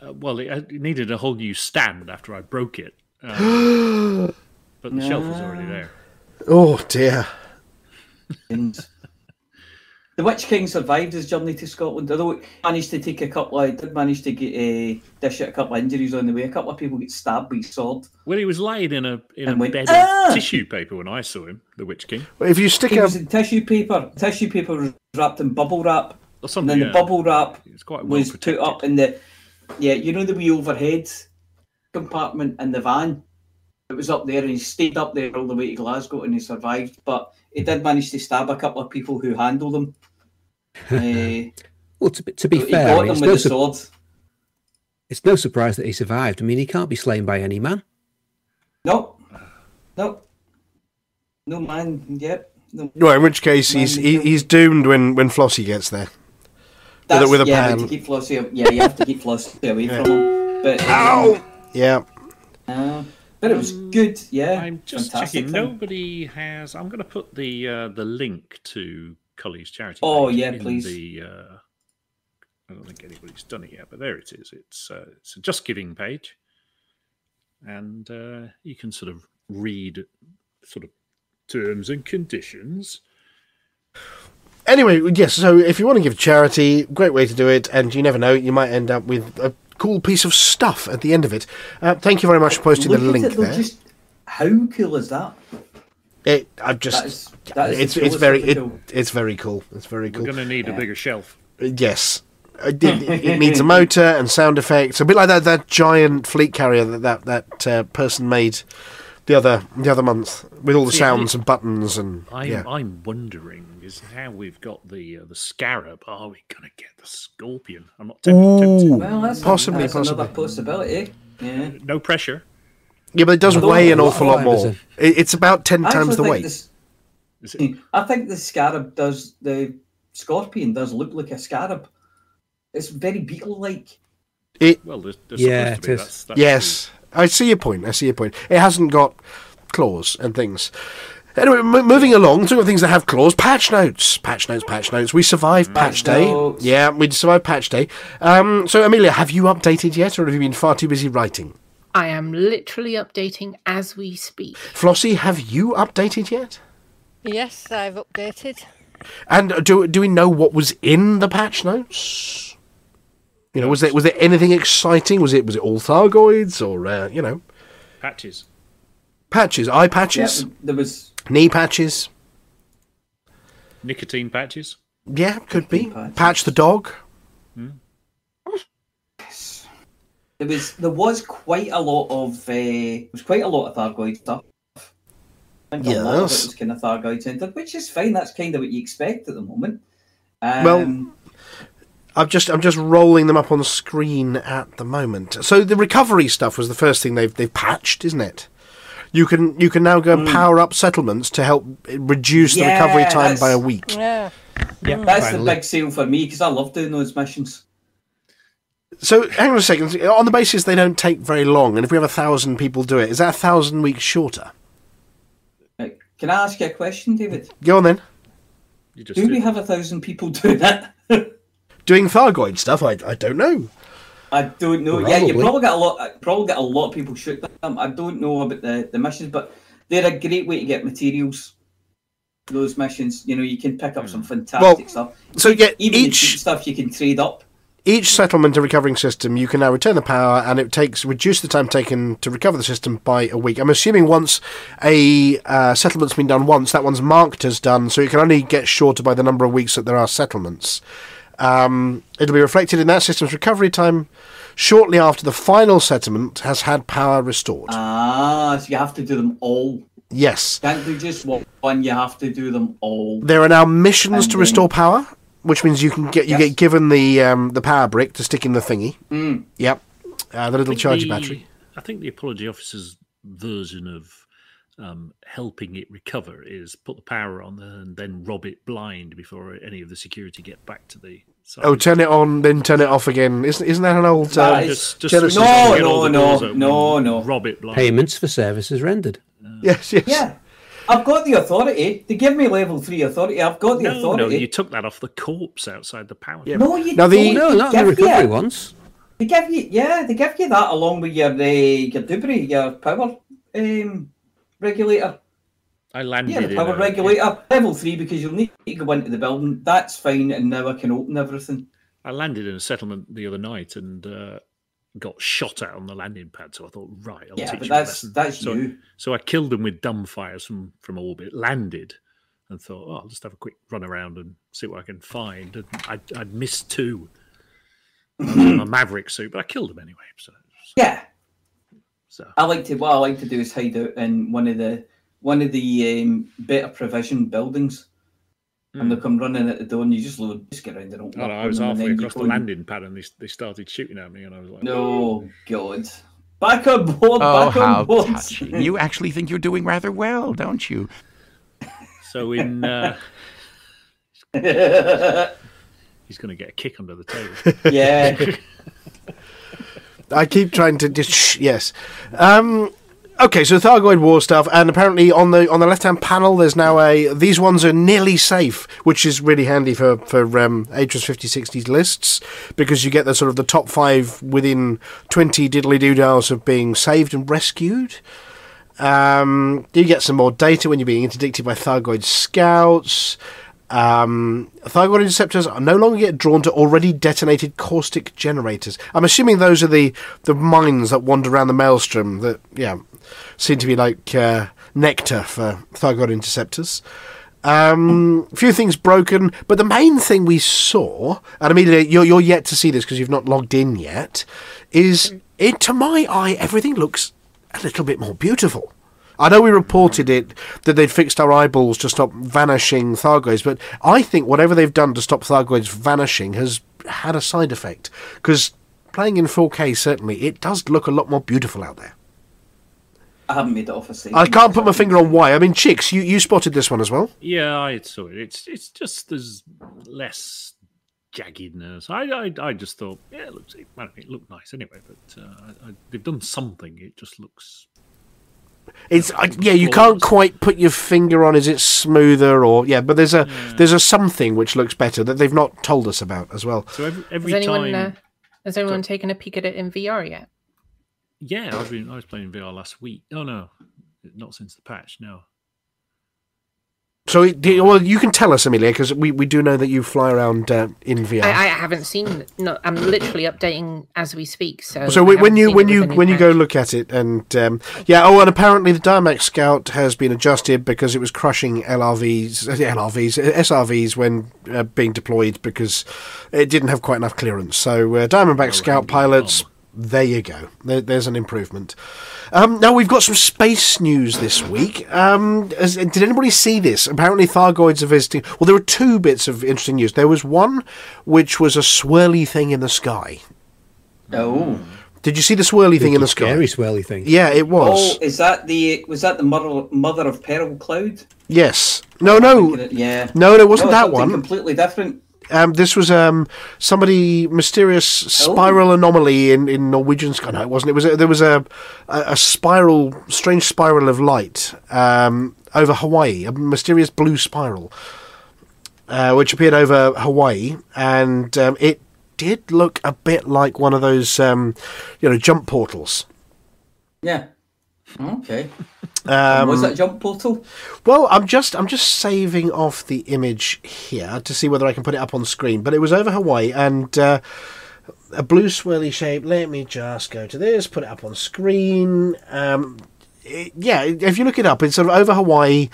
Uh, well, it, it needed a whole new stand after I broke it, um, but the shelf was already there.
Oh dear.
And the Witch King survived his journey to Scotland, although he managed to take a couple. Of, did manage to get a dish out a couple of injuries on the way. A couple of people get stabbed with a sword.
Well, he was laid in a in a
went,
bed
"Ah!"
of tissue paper when I saw him, the Witch King, Well,
If you stick
He
a
was in tissue paper. Tissue paper was wrapped in bubble wrap,
or
and
something.
then the bubble wrap
It's quite well
was put up in the yeah, you know the wee overhead compartment in the van. It was up there, and he stayed up there all the way to Glasgow, and he survived. But he did manage to stab a couple of people who handled him. uh,
Well, to, be- to be
he
fair,
got them
it's
with
no,
the
su-
sword.
it's no surprise that he survived. I mean, he can't be slain by any man.
No, no, no man. Yep. No.
well, in which case he's he, he's doomed when when Flossie gets there.
That's,
with a
yeah,
pan.
keep Flossie, yeah, you have to keep Flossie away from him. But
Ow! Yeah.
Uh, but it was good. Yeah,
I'm just
fantastic
checking.
thing.
Nobody has. I'm going to put the uh, the link to Cully's charity.
Oh,
page
yeah,
in
please.
The, uh, I don't think anybody's done it yet, but there it is. It's uh, it's a Just Giving page, and uh, you can sort of read sort of terms and conditions.
Anyway, yes. So if you want to give charity, great way to do it, and you never know, you might end up with a cool piece of stuff at the end of it. Uh, thank you very much for posting
Look
the link
it,
there.
Just how cool is that?
It, I've just.
That is- that is
it's it's very
of the
it,
cool.
it's very cool. It's very
We're going to need a bigger shelf.
Yes. It, it, it needs a motor and sound effects, a bit like that, that giant fleet carrier that that, that uh, person made the other the other month with all the
See,
sounds
I-
and buttons and
I'm
yeah.
I'm wondering is how we've got the uh, the scarab. Are we going to get the scorpion? I'm not tempted. tempted.
Ooh,
Well, that's
possibly,
that's
possibly.
another possibility. Yeah.
No pressure.
Yeah, but it does weigh an awful lot
fibers
more. It, it's about ten
I
times the weight.
this-
Is it?
I think the scarab does the scorpion does look like a scarab. It's very beetle-like.
It
Well, there's, there's
Yeah,
supposed to be.
it is.
That's, that's
yes, I see your point. I see your point. It hasn't got claws and things. Anyway, m- moving along, talking about things that have claws. Patch notes, patch notes, patch notes. We survived patch day.
notes.
Yeah, we survived patch day. Um, so, Amelia, have you updated yet, or have you been far too busy writing?
I am literally updating as we speak.
Flossie, have you updated yet?
Yes, I've updated.
And do do we know what was in the patch notes? You know, was there was there anything exciting? Was it was it all Thargoids or uh, you know
patches.
patches, eye
Yeah,
patches,
there was
knee patches?
Nicotine patches.
Yeah, could be.
patches.
Patch the dog.
there was there was quite a lot of uh, there was quite a lot of Thargoid stuff. I think a lot of it was kind of Thargoid centered, which is fine. That's kind of what you expect at the moment. Um,
Well, I'm just I'm just rolling them up on screen at the moment. So the recovery stuff was the first thing they've they've patched, isn't it? You can you can now go and power up settlements to help reduce the
Mm. Yeah,
recovery time by a week.
Yeah.
Yeah,
that's
finally.
the big sale for me because I love doing those missions.
So hang on a second. On the basis they don't take very long, and if we have a thousand people do it, is that a thousand weeks shorter?
Can I ask you a question, David?
Go on then.
You just
Do
do.
we have a thousand people doing that?
Doing Thargoid stuff, I, I don't know.
I don't know. Yeah, you
Probably.
probably get a lot. Probably get a lot of people shoot them. I don't know about the the missions, but they're a great way to get materials. Those missions, you know, you can pick up some fantastic stuff.
So yeah,
Even the cheap
each
stuff you can trade up.
each settlement and recovering system, you can now return the power, and it takes reduce the time taken to recover the system by a week. I'm assuming once a uh, settlement's been done once, that one's marked as done, so it can only get shorter by the number of weeks that there are settlements. Um, it'll be reflected in that system's recovery time shortly after the final settlement has had power restored.
Ah, so you have to do them all.
yes.
Can't do just one. You have to do them all.
There are now missions
And
to
then-
restore power, which means you can get you
Yes.
get given the um, the power brick to stick in the thingy.
Mm.
Yep, uh, the little
think
charger
the-
battery.
I think the apology officer's version of um, helping it recover is put the power on and then rob it blind before any of the security get back to the site.
Oh, turn it on, then turn it off again. Isn't isn't that an old?
That
Uh,
is-
just, just
Genesis-
No,
on, get all
no, no, no, no.
Rob it blind.
Payments for services rendered.
yes, yes.
Yeah, I've got the authority. They give me level three authority. I've got the
authority. No,
no,
you took that off the corpse outside the power.
Yeah.
No, you
Now the-
don't.
No, not the recovery
you-
ones.
They give you, yeah, they give you that along with your uh, your Dubry, your power um, regulator.
I landed
Yeah, the
in
power
a-
regulator level three because you'll need to go into the building. That's fine, and now I can open everything.
I landed in a settlement the other night and uh, got shot at on the landing pad. So I thought, right, I'll
Yeah,
teach
but
you a
that's
lesson.
that's
so,
you.
So I killed them with dumb fires from from orbit. Landed and thought, oh, I'll just have a quick run around and see what I can find. And I'd, I'd missed two. I was in my Maverick suit, but I killed them anyway. So,
Yeah,
so
I like to. What I like to do is hide out in one of the one of the um, better provision buildings, and they come running at the door, and you just load, just get around and open
I,
up
know, I was halfway across the landing pad and they, they started shooting at me, and I was like,
No, God, back on board,
Oh,
back on board.
touching. You actually think you're doing rather well, don't you?
So in. Uh, he's going to get a kick under the table.
yeah,
I keep trying to just shh, yes. Um, okay, so Thargoid War stuff, and apparently on the on the left hand panel, there's now a these ones are nearly safe, which is really handy for for um, 5060s lists because you get the sort of the top five within 20 diddly doodles of being saved and rescued. Um, you get some more data when you're being interdicted by Thargoid scouts. Um, Thargoid interceptors are no longer yet drawn to already detonated caustic generators. I'm assuming those are the, the mines that wander around the maelstrom that, yeah, seem to be like uh, nectar for Thargoid interceptors. Um, few things broken, but the main thing we saw, and immediately you're, you're yet to see this because you've not logged in yet, is it to my eye everything looks a little bit more beautiful. I know we reported it that they'd fixed our eyeballs to stop vanishing Thargoids, but I think whatever they've done to stop Thargoids vanishing has had a side effect. Because playing in 4K, certainly, it does look a lot more beautiful out there.
I haven't made it off a save.
I can't put my finger on why. I mean, Chicks, you, you spotted this one as well.
Yeah, I saw it. It's it's just there's less jaggedness. I I, I just thought, yeah, it looks it, well, it looked nice anyway. But uh, I, I, they've done something. It just looks.
It's I, yeah, you can't quite put your finger on is it smoother or yeah, but there's a there's a something which looks better that they've not told us about as well.
So every every
Has anyone
time,
uh, has anyone taken a peek at it in VR yet?
yeah, I've been I was playing VR last week. Oh no, not since the patch. No.
So it, well, you can tell us, Amelia, because we, we do know that you fly around uh, in VR.
I, I haven't seen. No, I'm literally updating as we speak. So
So
I
when, when you when you
with the
when you go look at it and um, yeah oh and apparently the Diamondback Scout has been adjusted because it was crushing LRVs uh, LRVs uh, SRVs when uh, being deployed because it didn't have quite enough clearance. So uh, Diamondback
Oh,
Scout
right.
pilots There you go. There, there's an improvement. Um, now we've got some space news this week. Um, as, did anybody see this? Apparently, Thargoids are visiting. Well, there were two bits of interesting news. There was one which was a swirly thing in the sky.
Oh.
Did you see the swirly thing in the sky?
Scary swirly thing.
Yeah, it was.
Oh, is that the was that the mother mother of pearl cloud?
Yes. No, no,
Yeah.
no, no. It wasn't
No,
that one.
Completely different.
Um, this was um, somebody mysterious spiral anomaly in, in Norwegian sky. No, it wasn't. It was a, there was a, a a spiral, strange spiral of light um, over Hawaii, a mysterious blue spiral, uh, which appeared over Hawaii, and um, it did look a bit like one of those, um, you know, jump portals.
Yeah. Okay.
Um,
was that jump portal?
Well, I'm just I'm just saving off the image here to see whether I can put it up on screen. But it was over Hawaii and uh, a blue swirly shape. Let me just go to this, put it up on screen. Um, it- yeah, if you look it up, it's sort of over Hawaii,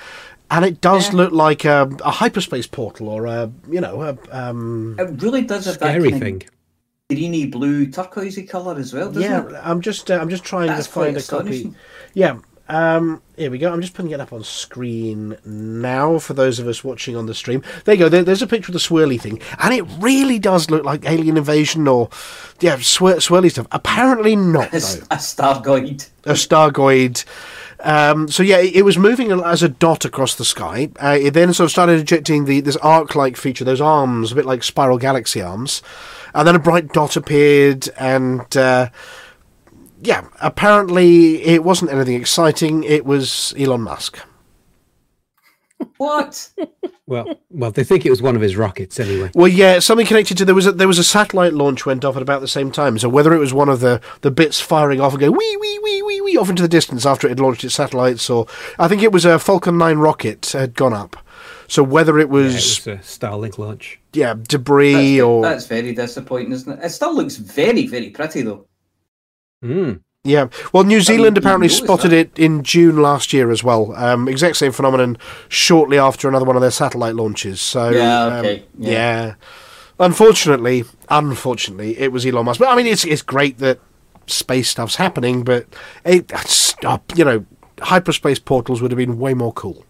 and it does look like a, a hyperspace portal or a you know a, um,
It really does have that
Scary
kind
thing.
of greeny blue turquoisey colour as well, doesn't
yeah.
it?
I'm just uh, I'm just trying
That's
to find a copy. Yeah. Um, here we go. I'm just putting it up on screen now for those of us watching on the stream. There you go. There, there's a picture of the swirly thing, and it really does look like alien invasion or yeah, swir- swirly stuff. Apparently not
A,
though.
a Stargoid.
A Stargoid. Um, so yeah, it, it was moving as a dot across the sky. Uh, it then sort of started ejecting the this arc-like feature, those arms, a bit like spiral galaxy arms, and then a bright dot appeared, and uh, yeah, apparently it wasn't anything exciting. It was Elon Musk.
What?
Well, well, they think it was one of his rockets anyway.
Well, yeah, something connected to there was a, there was a satellite launch went off at about the same time. So whether it was one of the, the bits firing off and go wee wee wee wee wee off into the distance after it had launched its satellites, or I think it was a Falcon Nine rocket had gone up. So whether it
Yeah,
was
it was a Starlink launch.
yeah, debris
That's,
or
that's very disappointing, isn't it? It still looks very, very pretty though.
Mm.
yeah. Well, New Zealand
you
apparently spotted
that.
it in June last year as well. Um, exact same phenomenon shortly after another one of their satellite launches. So
Yeah,
um,
yeah.
yeah. Unfortunately, unfortunately, it was Elon Musk. But I mean, it's it's great that space stuff's happening, but it stop. You know, hyperspace portals would have been way more cool.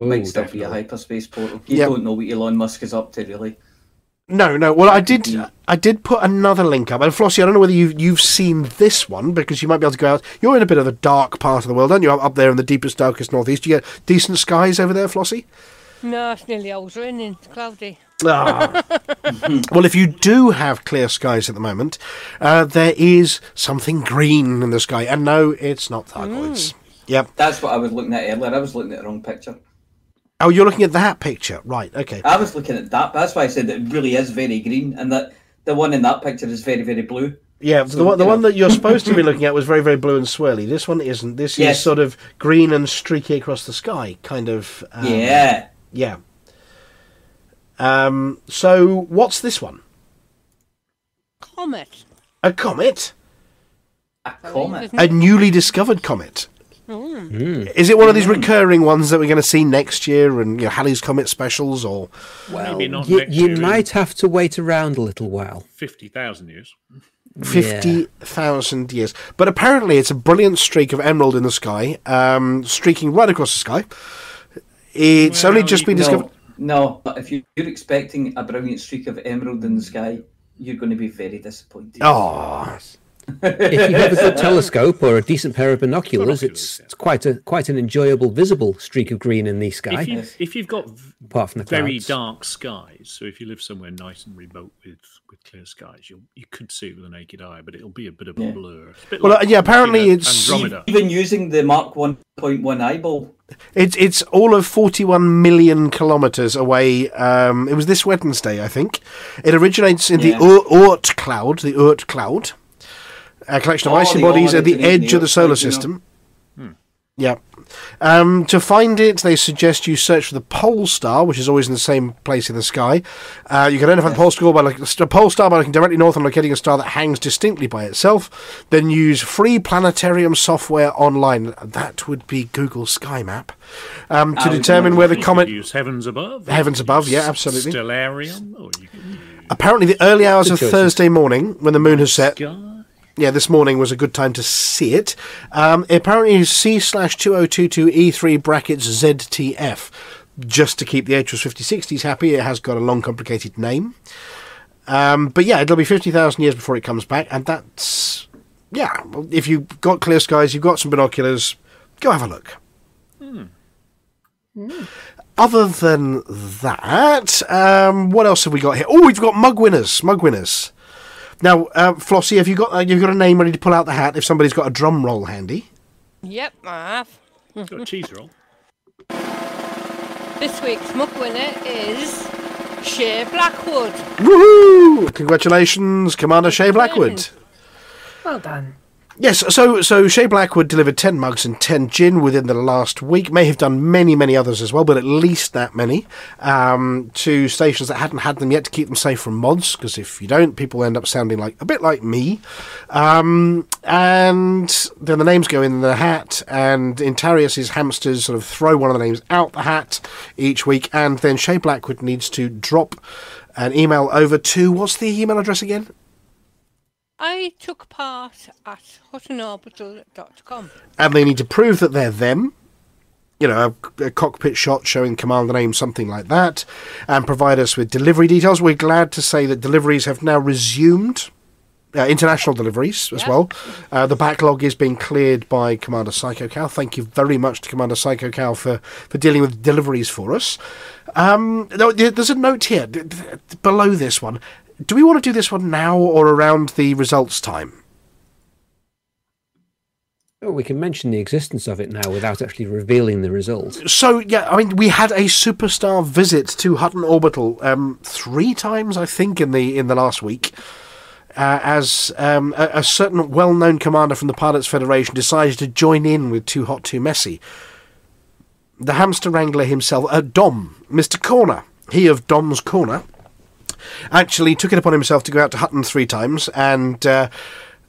Oh,
Might still be a hyperspace portal. You
Yeah.
don't know what Elon Musk is up to, really.
No, no. Well, I did.
Mm.
I did put another link up, and Flossie, I don't know whether you've you've seen this one because you might be able to go out. You're in a bit of the dark part of the world, aren't you? Up, up there in the deepest, darkest northeast. Do you get decent skies over there, Flossie.
No, it's nearly always raining. It's cloudy.
Ah. well, if you do have clear skies at the moment, uh, there is something green in the sky, and no, it's not Thargoids. Yep.
That's what I was looking at earlier. I was looking at the wrong picture.
Oh, you're looking at that picture, right? Okay.
I was looking at that. That's why I said that it really is very green, and that the one in that picture is very, very blue.
Yeah, the one, the
you
one that you're supposed to be looking at was very, very blue and swirly. This one isn't. This is sort of green and streaky across the sky, kind of. Um,
yeah.
Yeah. Um. So, what's this one?
Comet.
A comet?
A comet.
A newly discovered comet?
Mm.
Is it one of these recurring ones that we're going to see next year, and you know, Halley's Comet specials, or
Well,
Maybe not
you,
next
you
year,
might have to wait around a little while.
50,000 years.
fifty thousand years? But apparently, it's a brilliant streak of emerald in the sky, um, streaking right across the sky. It's
Well,
only just
you-
been discovered.
No, no. But if you- you're expecting a brilliant streak of emerald in the sky, you're going to be very disappointed.
Oh,
if you have a good telescope or a decent pair of binoculars,
Binoculars,
it's,
yeah.
it's quite a quite an enjoyable visible streak of green in the sky.
If, you, if you've got
apart from the
very
clouds.
dark skies, so if you live somewhere nice and remote with, with clear skies, you you could see it with the naked eye, but it'll be a bit of a
Yeah.
blur. A
Well,
like
uh, yeah, apparently
looking at
it's-
Andromeda.
Even using the Mark 1.1 eyeball.
It's it's all of 41 million kilometers away. Um, it was this Wednesday, I think. It originates in
Yeah.
the Ur- Oort cloud, the Oort cloud, a collection of
Oh,
icy bodies at the edge of the solar
cloud, you know.
system. Yeah. Um, to find it, they suggest you search for the pole star, which is always in the same place in the sky. Uh, you can identify the pole star by looking, a pole star by looking directly north and locating a star that hangs distinctly by itself. Then use free planetarium software online. That would be Google Sky Map um, to
I
determine
know.
where the comet.
use heavens above.
Heavens above, yeah, absolutely.
Stellarium, or you could use
Apparently, the early hours of
choices.
Thursday morning, when the moon has set,
sky.
Yeah, this morning was a good time to see it. Um, apparently, C slash 2022 E3 brackets ZTF. Just to keep the Atrus 5060s happy, it has got a long, complicated name. Um, but yeah, it'll be 50,000 years before it comes back, and that's. Yeah, if you've got clear skies, you've got some binoculars, go have a look. Other than that, um, what else have we got here? Oh, we've got mug winners. Mug winners. Now, uh, Flossie, have you got uh, you've got a name ready to pull out the hat if somebody's got a drum roll handy?
Yep, I have.
Got a cheese roll.
This week's muck winner is Shay Blackwood.
Woohoo! Congratulations, Commander Shay Blackwood.
Well done.
Yes, so so Shay Blackwood delivered ten mugs and ten gin within the last week. May have done many many others as well, but at least that many um, to stations that hadn't had them yet to keep them safe from mods. Because if you don't, people end up sounding like a bit like me. Um, and then the names go in the hat, and Intarius's hamsters sort of throw one of the names out the hat each week, and then Shay Blackwood needs to drop an email over to what's the email address again?
I took part at huttonorbital.com.
and they need to prove that they're them. You know, a, a cockpit shot showing commander name, something like that, and provide us with delivery details. We're glad to say that deliveries have now resumed. Uh, international deliveries as well. Uh, the backlog is being cleared by Commander Psycho Cow. Thank you very much to Commander Psycho Cow for, for dealing with deliveries for us. Um, there's a note here below this one. Do we want to do this one now or around the results time?
Oh, we can mention the existence of it now without actually revealing the result.
So yeah, I mean, we had a superstar visit to Hutton Orbital um, three times, I think, in the in the last week. Uh, as um, a, a certain well-known commander from the Pilots Federation decided to join in with Too Hot Too Messy. The hamster wrangler himself, uh, Dom, Mister Corner, he of Dom's Corner, actually took it upon himself to go out to Hutton three times, and uh,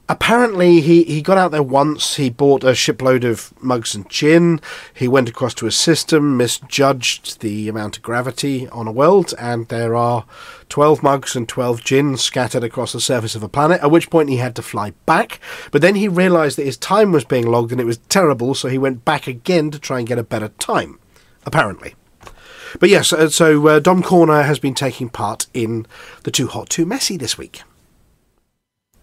apparently he, he got out there once. He bought a shipload of mugs and gin. He went across to a system, misjudged the amount of gravity on a world, and there are 12 mugs and 12 gin scattered across the surface of a planet, at which point he had to fly back. But then he realised that his time was being logged and it was terrible, so he went back again to try and get a better time, apparently. But yes, uh, so uh, Dom Corner has been taking part in the Too Hot Too Messy this week.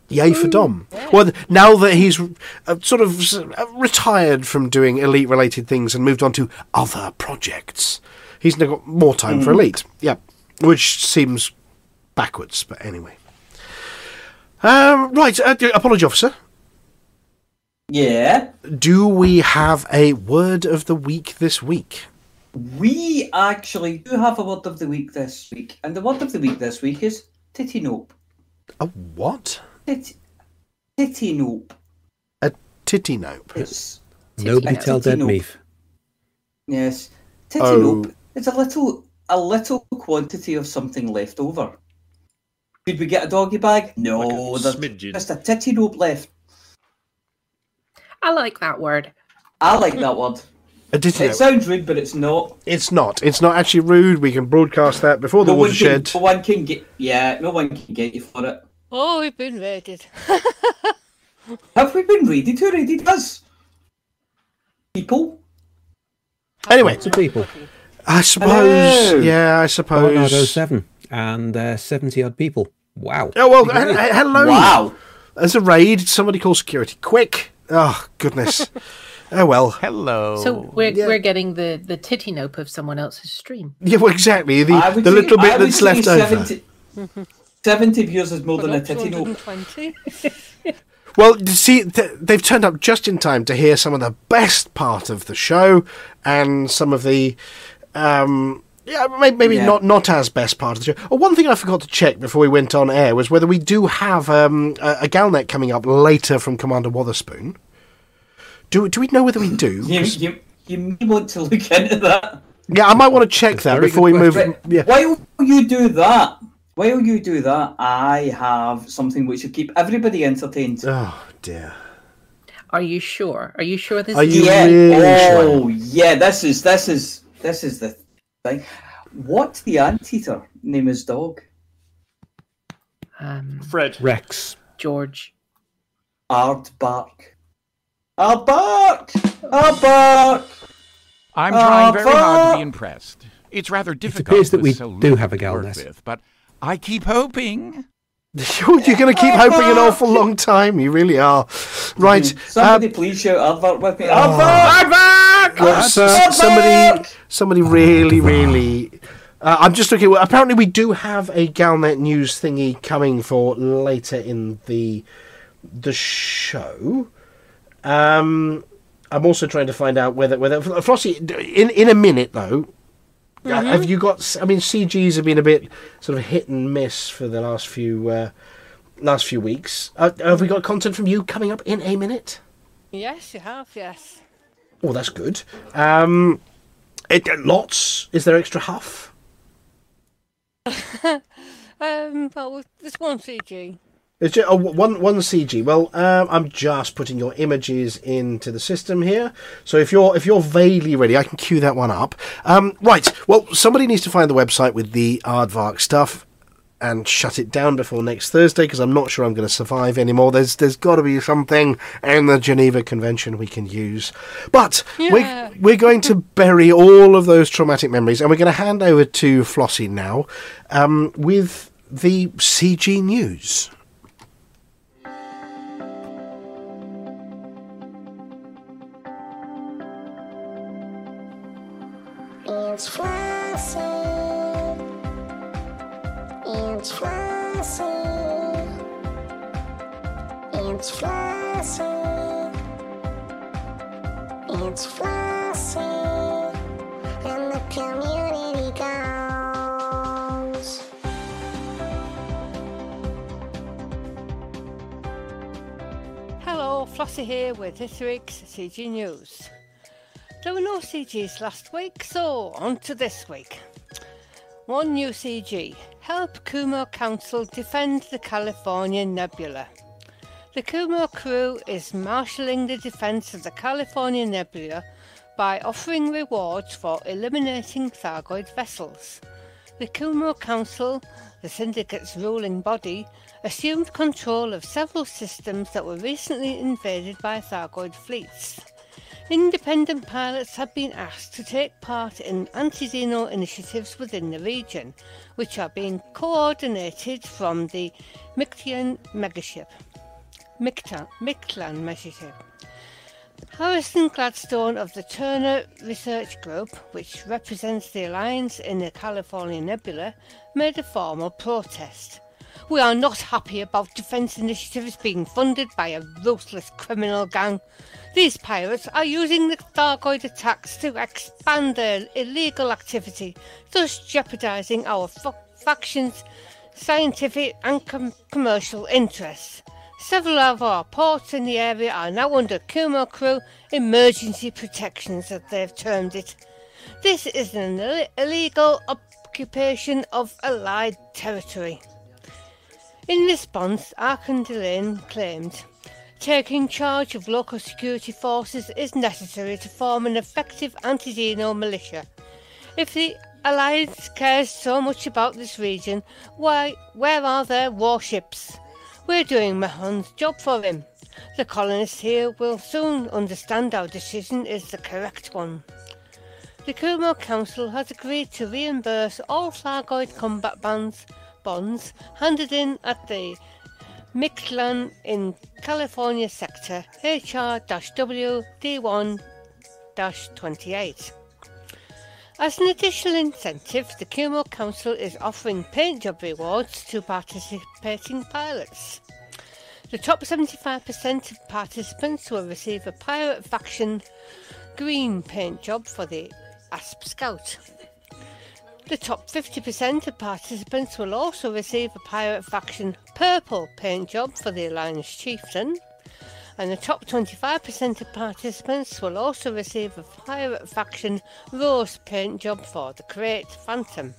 Yay for Dom. Well, now that he's uh, sort of uh, retired from doing elite related things and moved on to other projects, he's now got more time for elite. Yeah, which seems backwards, but anyway. Um, right, uh, apology officer.
Yeah.
Do we have a word of the week this week?
We actually do have a word of the week this week, and the word of the week this week is titty nope.
A what?
Tit- titty nope.
A titty nope.
It's
Nobody
a
tell
titty
Dead
nope.
Beef.
Yes, titty
Oh.
nope. It's a little, a little quantity of something left over. Could we get a doggy bag? No,
Like a
there's
smidgen.
just a titty nope left.
I like that word.
I like that word.
A titty
It
nope.
sounds rude, but it's not.
It's not. It's not actually rude. We can broadcast that before the
no one can,
watershed.
no one can get. Yeah, no one can get you for it.
Oh, we've been raided.
Have we been raided? Who raided us? People.
Anyway,
Lots of people.
I suppose.
Hello.
Yeah, I
Coronado
suppose.
7 and uh, 70 odd people. Wow.
Oh well, he- he- hello.
Wow.
As a raid, somebody call security quick. Oh goodness. oh well.
Hello.
So we're
Yeah.
we're getting the the titty nope of someone else's stream.
Yeah, well, exactly. The the
say-
little bit that's
say
left over.
70, 70 views is more
But
than a
not
titty nope.
Well, you see, they've turned up just in time to hear some of the best part of the show and some of the, um, yeah, maybe, maybe
Yeah.
not not as best part of the show. Oh, one thing I forgot to check before we went on air was whether we do have um, a, a Galnet coming up later from Commander Wotherspoon. Do do we know whether we do?
You,
'Cause-
you, you may want to look into that.
yeah, I might want to check that before we move.
Right,
Yeah.
While you do that, while you do that, I have something which will keep everybody entertained.
Oh dear.
Are you sure? Are you sure this
Are
is
you
yeah.
really
oh, yeah. This is this is this is the thing. What the anteater name his dog?
um,
Fred.
Rex.
George?
Aardvark. Aardvark! Aardvark!
I'm trying very hard to be impressed. It's rather difficult.
It appears that we
so
do have a
to
Galnet.
with, but I keep hoping.
You're going to keep hoping an awful long time. You really are. Right.
Somebody
um,
please shout Aardvark with me.
Oh.
Aardvark!
let's, uh, somebody, somebody really, really. Uh, I'm just looking. Well, Apparently, we do have a Galnet news thingy coming for later in the the show. Um, I'm also trying to find out whether whether Flossie in in a minute though. uh, Have you got? I mean, CGs have been a bit sort of hit and miss for the last few uh, last few weeks. Uh, have we got content from you coming up in a minute?
Yes, you have, yes.
Oh, that's good. Um, it, lots. Is there extra huff?
Um, well, there's one CG.
It's just, oh, one one CG. Well, um, I'm just putting your images into the system here. So if you're if you're vaguely ready, I can cue that one up. Um, right. Well, somebody needs to find the website with the Aardvark stuff and shut it down before next Thursday because I'm not sure I'm going to survive anymore. There's there's got to be something in the Geneva Convention we can use. But
Yeah.
we're we're going to bury all of those traumatic memories and we're going to hand over to Flossie now um, with the CG news.
It's Flossie. It's Flossie. It's Flossie. It's Flossie. And the community goes.
Hello, Flossie here with this week's CG News. There were no CGs last week, so on to this week. One new CG Help Kumo Council defend the California Nebula. The Kumo crew is marshalling the defense of the California Nebula by offering rewards for eliminating Thargoid vessels. The Kumo Council, the syndicate's ruling body, assumed control of several systems that were recently invaded by Thargoid fleets. Independent pilots have been asked to take part in anti-Xeno initiatives within the region, which are being coordinated from the Mictlan megaship. Mictlan, Mictlan megaship. Harrison Gladstone of the Turner Research Group, which represents the Alliance in the California Nebula, made a formal protest. We are not happy about defence initiatives being funded by a ruthless criminal gang. These pirates are using the Thargoid attacks to expand their illegal activity, thus jeopardising our fa- faction's scientific and com- commercial interests. Several of our ports in the area are now under Kumo Crew emergency protections, as they've termed it. This is an Ill- illegal occupation of Allied territory. In response, Archon Delane claimed, taking charge of local security forces is necessary to form an effective anti-Dino militia. If the Alliance cares so much about this region, why, where are their warships? We're doing Mahon's job for him. The colonists here will soon understand our decision is the correct one. The Kumo Council has agreed to reimburse all Thargoid combat bands, bonds handed in at the Mictlan in California sector HR-W D1-28. As an additional incentive, the Kumo Council is offering paint job rewards to participating pilots. The top 75% of participants will receive a pirate faction green paint job for the Asp Scout. The top 50% of participants will also receive a pirate faction purple paint job for the Alliance Chieftain. And the top 25% of participants will also receive a pirate faction rose paint job for the Krait Phantom.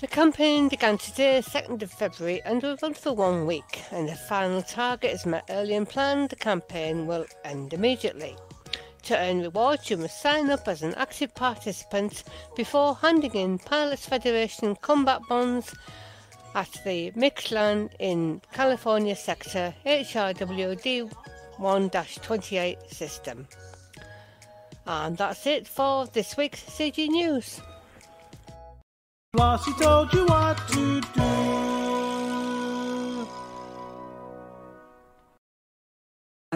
The campaign began today, 2nd of February, and will run for one week. And if final target is met early than planned, the campaign will end immediately. To earn rewards, you must sign up as an active participant before handing in Pilots Federation combat bonds at the Mictlan in California sector HRWD 1 28 system. And that's it for this week's CG News.
Told you what to do.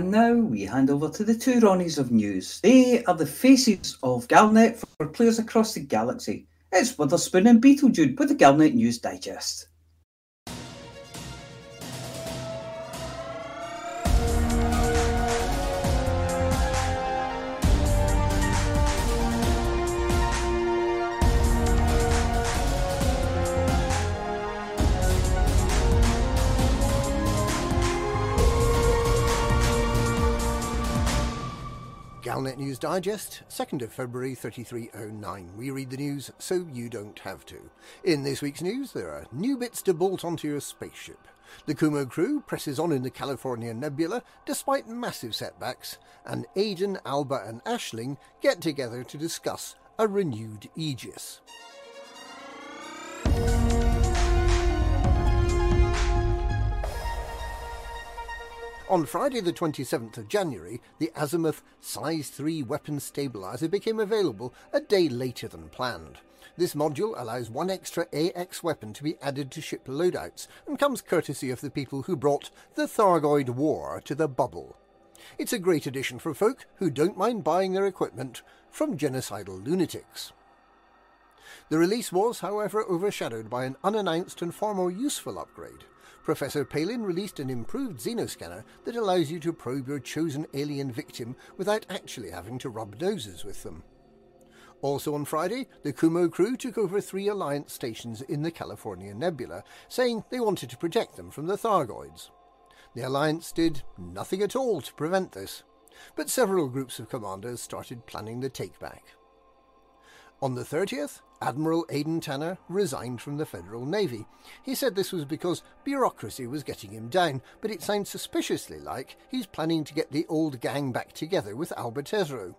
And now we hand over to the two Ronnies of news. They are the faces of Galnet for players across the galaxy. It's Witherspoon and Beetlejuice with the Galnet News Digest.
News Digest, 2nd of February 3309. We read the news so you don't have to. In this week's news, there are new bits to bolt onto your spaceship. The Kumo crew presses on in the California Nebula despite massive setbacks, and Aidan, Alba, and Aisling get together to discuss a renewed Aegis. On Friday, the 27th of January, the Azimuth Size 3 weapon stabilizer became available a day later than planned. This module allows one extra AX weapon to be added to ship loadouts and comes courtesy of the people who brought the Thargoid War to the bubble. It's a great addition for folk who don't mind buying their equipment from genocidal lunatics. The release was, however, overshadowed by an unannounced and far more useful upgrade. Professor Palin released an improved xenoscanner that allows you to probe your chosen alien victim without actually having to rub noses with them. Also on Friday, the Kumo crew took over three Alliance stations in the California Nebula, saying they wanted to protect them from the Thargoids. The Alliance did nothing at all to prevent this, but several groups of commanders started planning the takeback. On the 30th, Admiral Aidan Tanner resigned from the Federal Navy. He said this was because bureaucracy was getting him down, but it sounds suspiciously like he's planning to get the old gang back together with Albert Ezro.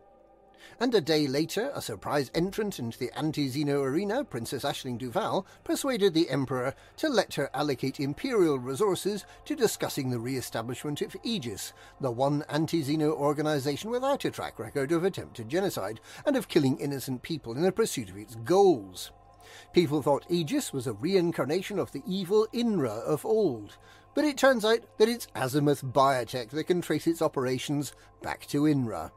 And a day later, a surprise entrant into the anti-Xeno arena, Princess Aisling Duval, persuaded the Emperor to let her allocate Imperial resources to discussing the re-establishment of Aegis, the one anti-Xeno organization without a track record of attempted genocide and of killing innocent people in the pursuit of its goals. People thought Aegis was a reincarnation of the evil INRA of old, but it turns out that it's Azimuth Biotech that can trace its operations back to INRA.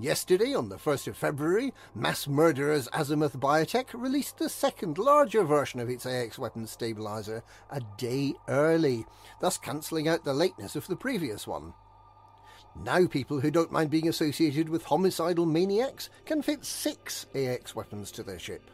Yesterday, on the 1st of February, mass murderers Azimuth Biotech released the second larger version of its AX weapons stabilizer a day early, thus cancelling out the lateness of the previous one. Now people who don't mind being associated with homicidal maniacs can fit six AX weapons to their ship.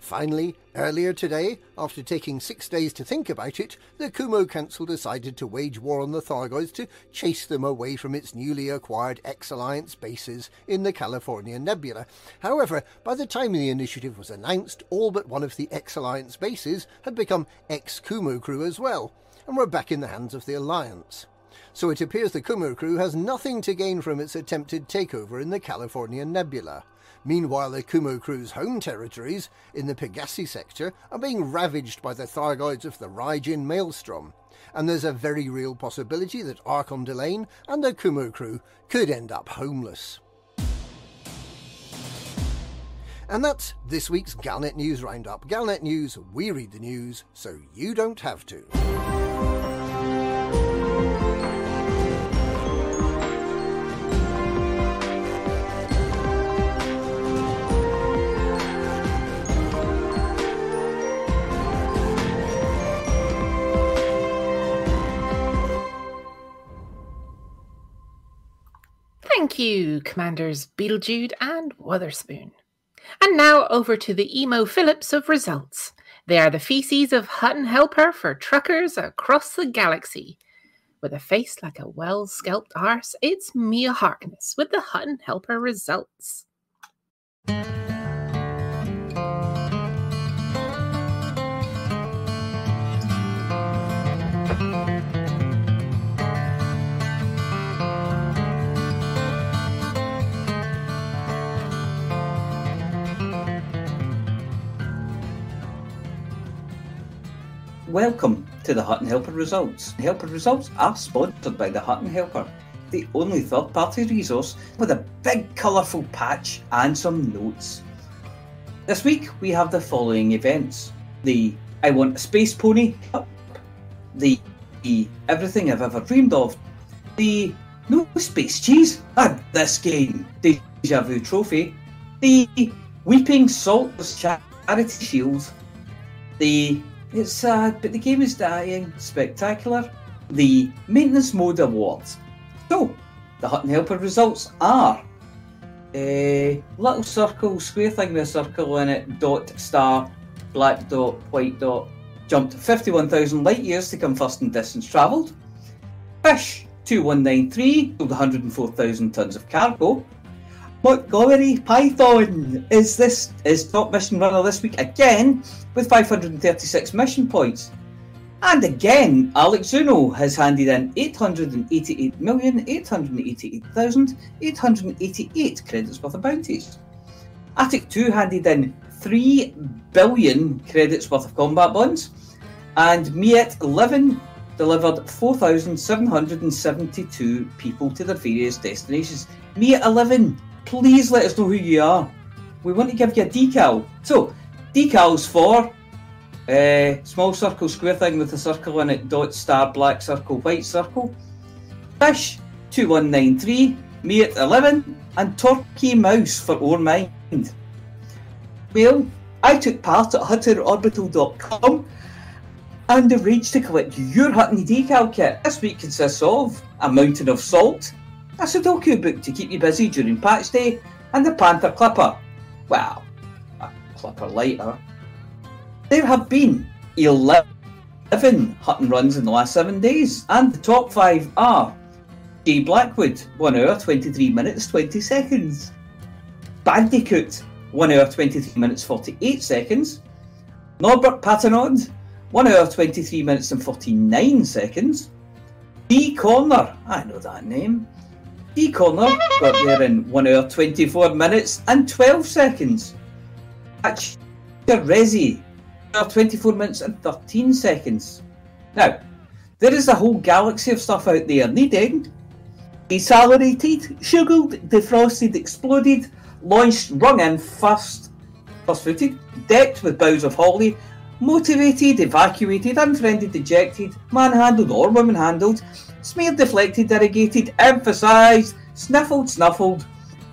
Finally, earlier today, after taking six days to think about it, the Kumo Council decided to wage war on the Thargoids to chase them away from its newly acquired X-Alliance bases in the California Nebula. However, by the time the initiative was announced, all but one of the X-Alliance bases had become ex-Kumo crew as well, and were back in the hands of the Alliance. So it appears the Kumo crew has nothing to gain from its attempted takeover in the California Nebula. Meanwhile, the Kumo crew's home territories in the Pegasi sector are being ravaged by the Thargoids of the Raijin Maelstrom, and there's a very real possibility that Archon Delane and the Kumo crew could end up homeless. And that's this week's Galnet News Roundup. Galnet News, we read the news so you don't have to.
Thank you, Commanders Beetlejude and Witherspoon. And now over to the Emo Philips of results. They are the feces of Hutton Helper for truckers across the galaxy. With a face like a well scalped arse, it's Mia Harkness with the Hutton Helper results.
Welcome to the Hutton Helper results. Helper results are sponsored by the Hutton Helper, the only third party resource with a big colourful patch and some notes. This week we have the following events. The I Want a Space Pony Cup, the, Everything I've Ever Dreamed of, the No Space Cheese, and this game, Deja Vu Trophy, the Weeping Salt's Charity Shield, the It's Sad but the Game is Dying Spectacular, the Maintenance Mode Awards. So, the Hutton Helper results are a little circle, square thing with a circle in it, dot, star, black dot, white dot, jumped 51,000 light years to come first in distance travelled. Fish 2193 sold 104,000 tons of cargo. Montgomery Python is this is top mission runner this week again with 536 mission points. And again, Alex Zuno has handed in 888,888,888 credits worth of bounties. Attic 2 handed in 3 billion credits worth of combat bonds. And Miet 11 delivered 4,772 people to their various destinations. Miet 11, please let us know who you are. We want to give you a decal. So, decals for uh, small circle, square thing with a circle in it, dot, star, black circle, white circle. Fish 2193, me at 11, and Torquay Mouse for Our Mind. Well, I took part at HuttonOrbital.com and arranged to collect your Hutton decal kit. This week consists of a mountain of salt, a Sudoku book to keep you busy during patch day, and the Panther Clipper. A clipper lighter. There have been 11 Hutton runs in the last seven days, and the top five are Shay Blackwood, 1 hour 23 minutes 20 seconds. Bandicoot, 1 hour 23 minutes 48 seconds. Norbert Patternod, 1 hour 23 minutes and 49 seconds. D Corner, I know that name. D Corner got there in 1 hour 24 minutes and 12 seconds. Patch Resi, 24 minutes and 13 seconds. Now, there is a whole galaxy of stuff out there needing. Decelerated, sugared, defrosted, exploded, launched, rung in, first, first footed, decked with boughs of holly, motivated, evacuated, unfriended, dejected, manhandled or woman handled, smeared, deflected, irrigated, emphasised, sniffled, snuffled,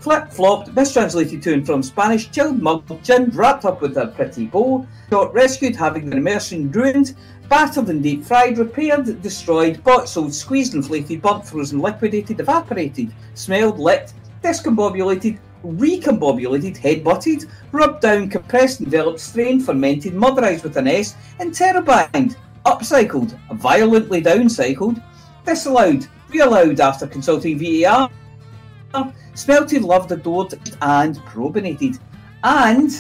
flip flopped, mistranslated to and from Spanish, chilled, mugged, ginned, wrapped up with a pretty bow, got rescued, having their immersion ruined, battered and deep fried, repaired, destroyed, bought, sold, squeezed, inflated, burnt, frozen, liquidated, evaporated, smelled, licked, discombobulated, recombobulated, head-butted, rubbed down, compressed, enveloped, strained, fermented, motherized with an S, interrobined, upcycled, violently downcycled, disallowed, reallowed after consulting VAR, smelted, loved, adored, and probinated. And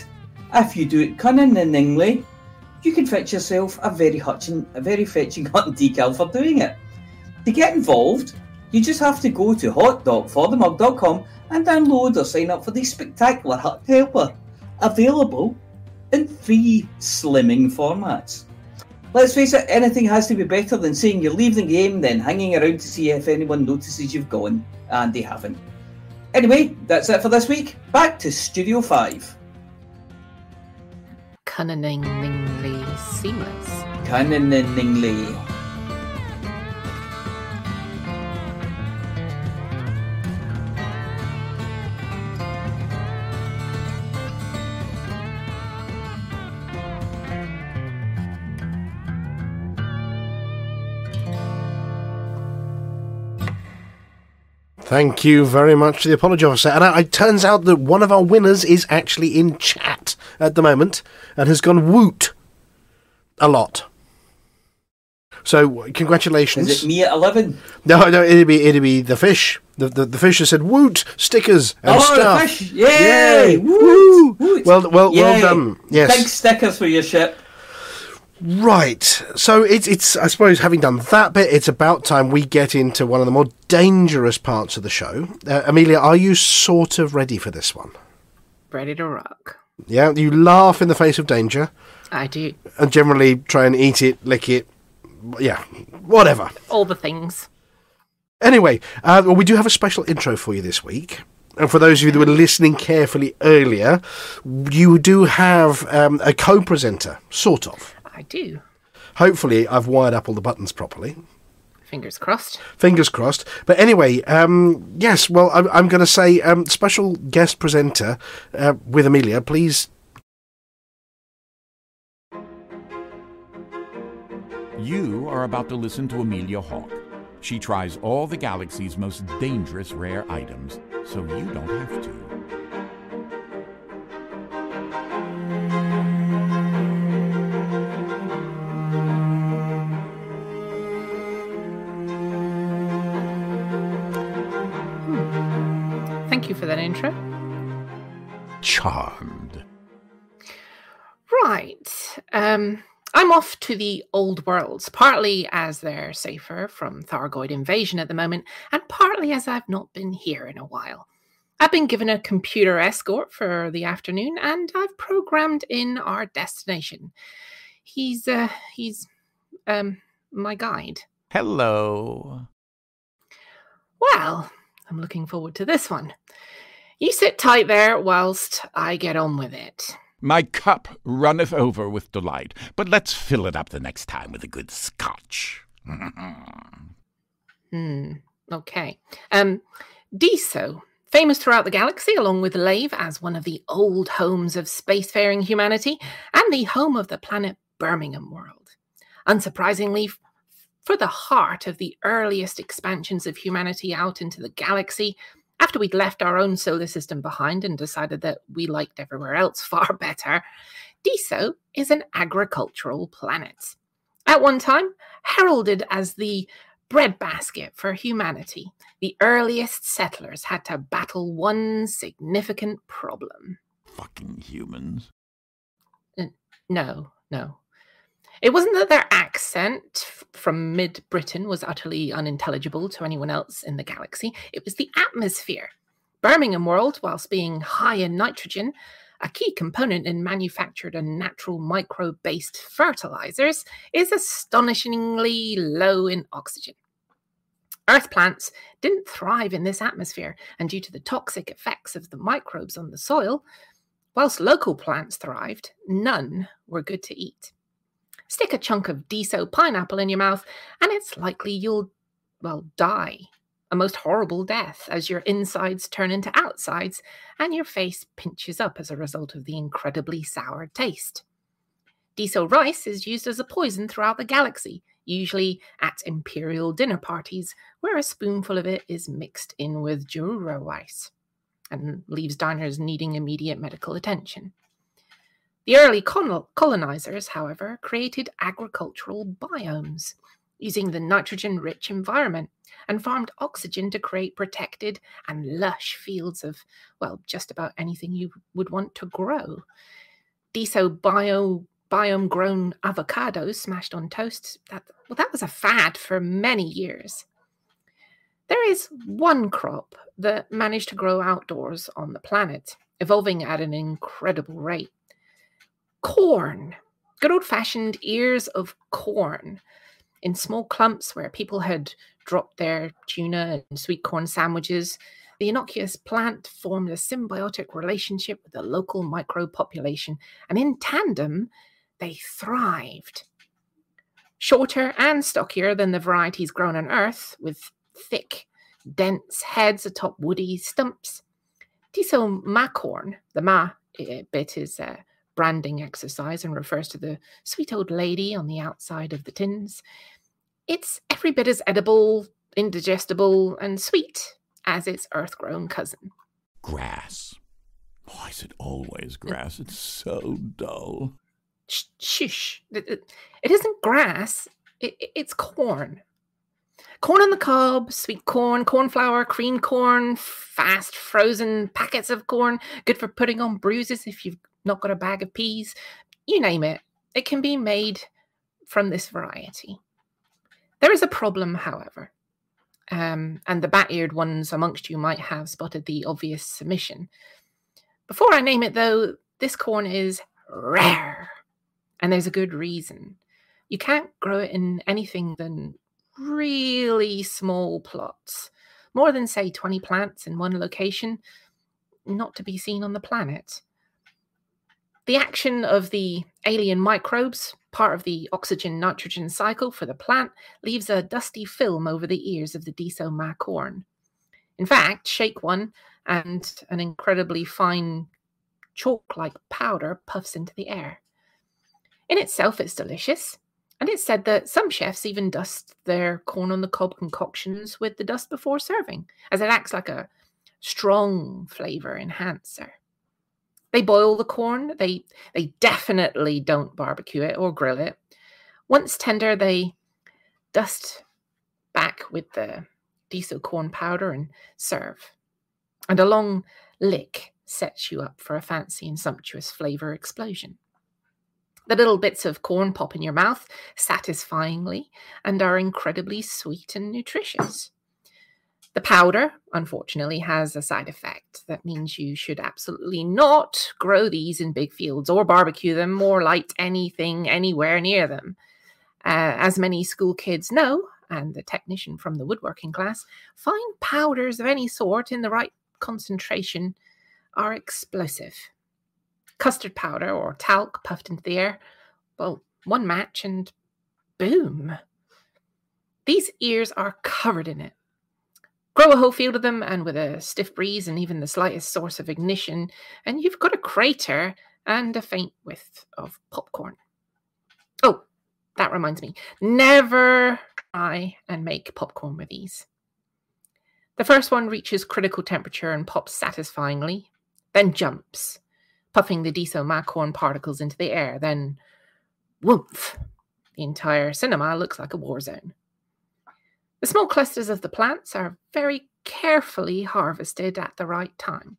if you do it cunningly, you can fetch yourself a very hutching, a very fetching Hutton decal for doing it. To get involved, you just have to go to hot.forthemug.com and download or sign up for the spectacular Hutton Helper, available in three slimming formats. Let's face it, anything has to be better than saying you're leaving the game, then hanging around to see if anyone notices you've gone, and they haven't. Anyway, that's it for this week. Back to Studio 5.
Cunningly seamless.
Cunningly.
Thank you very much to the apology officer. And it turns out that one of our winners is actually in chat at the moment and has gone woot a lot. So congratulations.
Is it me at 11?
No, no, it'd be it'd be the fish. The the, the fish has said woot stickers and
oh,
stuff.
the fish! Yay!
Yay!
Woo! Woot.
Well, well,
Yay.
well done. Yes.
Big stickers for your ship.
Right. So it's it's I suppose having done that bit, it's about time we get into one of the more dangerous parts of the show. Uh, Amelia, are you sort of ready for this one?
Ready to rock.
Yeah, you laugh in the face of danger.
I do.
and generally try and eat it, lick it, yeah, whatever.
All the things.
Anyway, uh, well, we do have a special intro for you this week. And for those of you that were listening carefully earlier, you do have um, a co presenter, sort of.
I do.
Hopefully, I've wired up all the buttons properly.
Fingers crossed.
Fingers crossed. But anyway, um, yes, well, I'm, I'm going to say um, special guest presenter uh, with Amelia. Please
You are about to listen to Amelia Hawk. She tries all the galaxy's most dangerous rare items, so you don't have to.
You for that intro.
Charmed.
Right. Um, I'm off to the old worlds, partly as they're safer from Thargoid invasion at the moment, and partly as I've not been here in a while. I've been given a computer escort for the afternoon, and I've programmed in our destination. He's uh he's um my guide.
Hello.
Well, I'm looking forward to this one. You sit tight there whilst I get on with it.
My cup runneth over with delight, but let's fill it up the next time with a good scotch.
Hmm. Okay. Um, Diso, famous throughout the galaxy, along with Lave as one of the old homes of spacefaring humanity and the home of the planet Birmingham world. Unsurprisingly, for the heart of the earliest expansions of humanity out into the galaxy, after we'd left our own solar system behind and decided that we liked everywhere else far better, Diso is an agricultural planet. At one time, heralded as the breadbasket for humanity, the earliest settlers had to battle one significant problem.
Fucking humans.
No, no. It wasn't that their accent from mid Britain was utterly unintelligible to anyone else in the galaxy, it was the atmosphere. Birmingham World, whilst being high in nitrogen, a key component in manufactured and natural microbe based fertilizers, is astonishingly low in oxygen. Earth plants didn't thrive in this atmosphere, and due to the toxic effects of the microbes on the soil, whilst local plants thrived, none were good to eat. Stick a chunk of Diso pineapple in your mouth, and it's likely you'll, well, die. A most horrible death as your insides turn into outsides and your face pinches up as a result of the incredibly sour taste. Diso rice is used as a poison throughout the galaxy, usually at imperial dinner parties, where a spoonful of it is mixed in with Jaroua rice and leaves diners needing immediate medical attention. The early col- colonizers, however, created agricultural biomes using the nitrogen rich environment and farmed oxygen to create protected and lush fields of, well, just about anything you would want to grow. Diso bio biome grown avocados smashed on toast, that well, that was a fad for many years. There is one crop that managed to grow outdoors on the planet, evolving at an incredible rate. Corn. Good old fashioned ears of corn in small clumps where people had dropped their tuna and sweet corn sandwiches. The innocuous plant formed a symbiotic relationship with the local micro population, and in tandem, they thrived. Shorter and stockier than the varieties grown on Earth, with thick, dense heads atop woody stumps. Diso Ma Corn, the ma eh, bit is a branding exercise and refers to the sweet old lady on the outside of the tins. It's every bit as edible, indigestible, and sweet as its earth grown cousin.
Grass. Why is it always grass? It's so dull.
Sh- shush. It, it- it isn't grass, it, it- it's corn. Corn on the cob, sweet corn, corn flour, cream corn, fast frozen packets of corn, good for putting on bruises if you've not got a bag of peas. You name it, it can be made from this variety. There is a problem, however, um, and the bat eared ones amongst you might have spotted the obvious submission. Before I name it, though, this corn is rare. And there's a good reason. You can't grow it in anything than really small plots, more than, say, 20 plants in one location, not to be seen on the planet. The action of the alien microbes, part of the oxygen nitrogen cycle for the plant, leaves a dusty film over the ears of the Diso corn. In fact, shake one and an incredibly fine chalk like powder puffs into the air. In itself, it's delicious, and it's said that some chefs even dust their corn on the cob concoctions with the dust before serving, as it acts like a strong flavor enhancer. They boil the corn. They they definitely don't barbecue it or grill it. Once tender, they dust back with the diesel corn powder and serve. And a long lick sets you up for a fancy and sumptuous flavor explosion. The little bits of corn pop in your mouth satisfyingly and are incredibly sweet and nutritious. The powder, unfortunately, has a side effect. That means you should absolutely not grow these in big fields or barbecue them or light anything anywhere near them. Uh, as many school kids know, and the technician from the woodworking class, fine powders of any sort in the right concentration are explosive. Custard powder or talc puffed into the air, well, one match and boom. These ears are covered in it Grow a whole field of them, and with a stiff breeze and even the slightest source of ignition, and you've got a crater and a faint whiff of popcorn. Oh, that reminds me. Never try and make popcorn with these. The first one reaches critical temperature and pops satisfyingly, then jumps, puffing the Diso corn particles into the air, then woomph. The entire cinema looks like a war zone. The small clusters of the plants are very carefully harvested at the right time,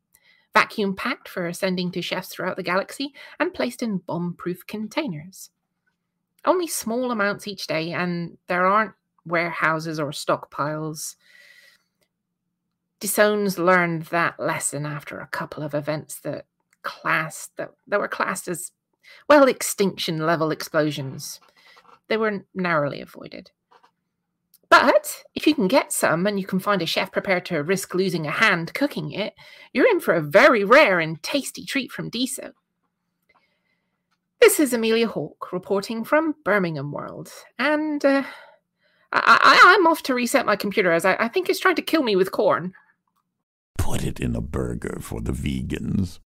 vacuum packed for sending to chefs throughout the galaxy, and placed in bomb proof containers. Only small amounts each day, and there aren't warehouses or stockpiles. Desones learned that lesson after a couple of events that classed that, that were classed as well extinction level explosions. They were narrowly avoided. But if you can get some and you can find a chef prepared to risk losing a hand cooking it, you're in for a very rare and tasty treat from Diso. This is Amelia Hawke reporting from Birmingham World, and uh, I, am off to reset my computer as I, I think it's trying to kill me with corn.
Put it in a burger for the vegans.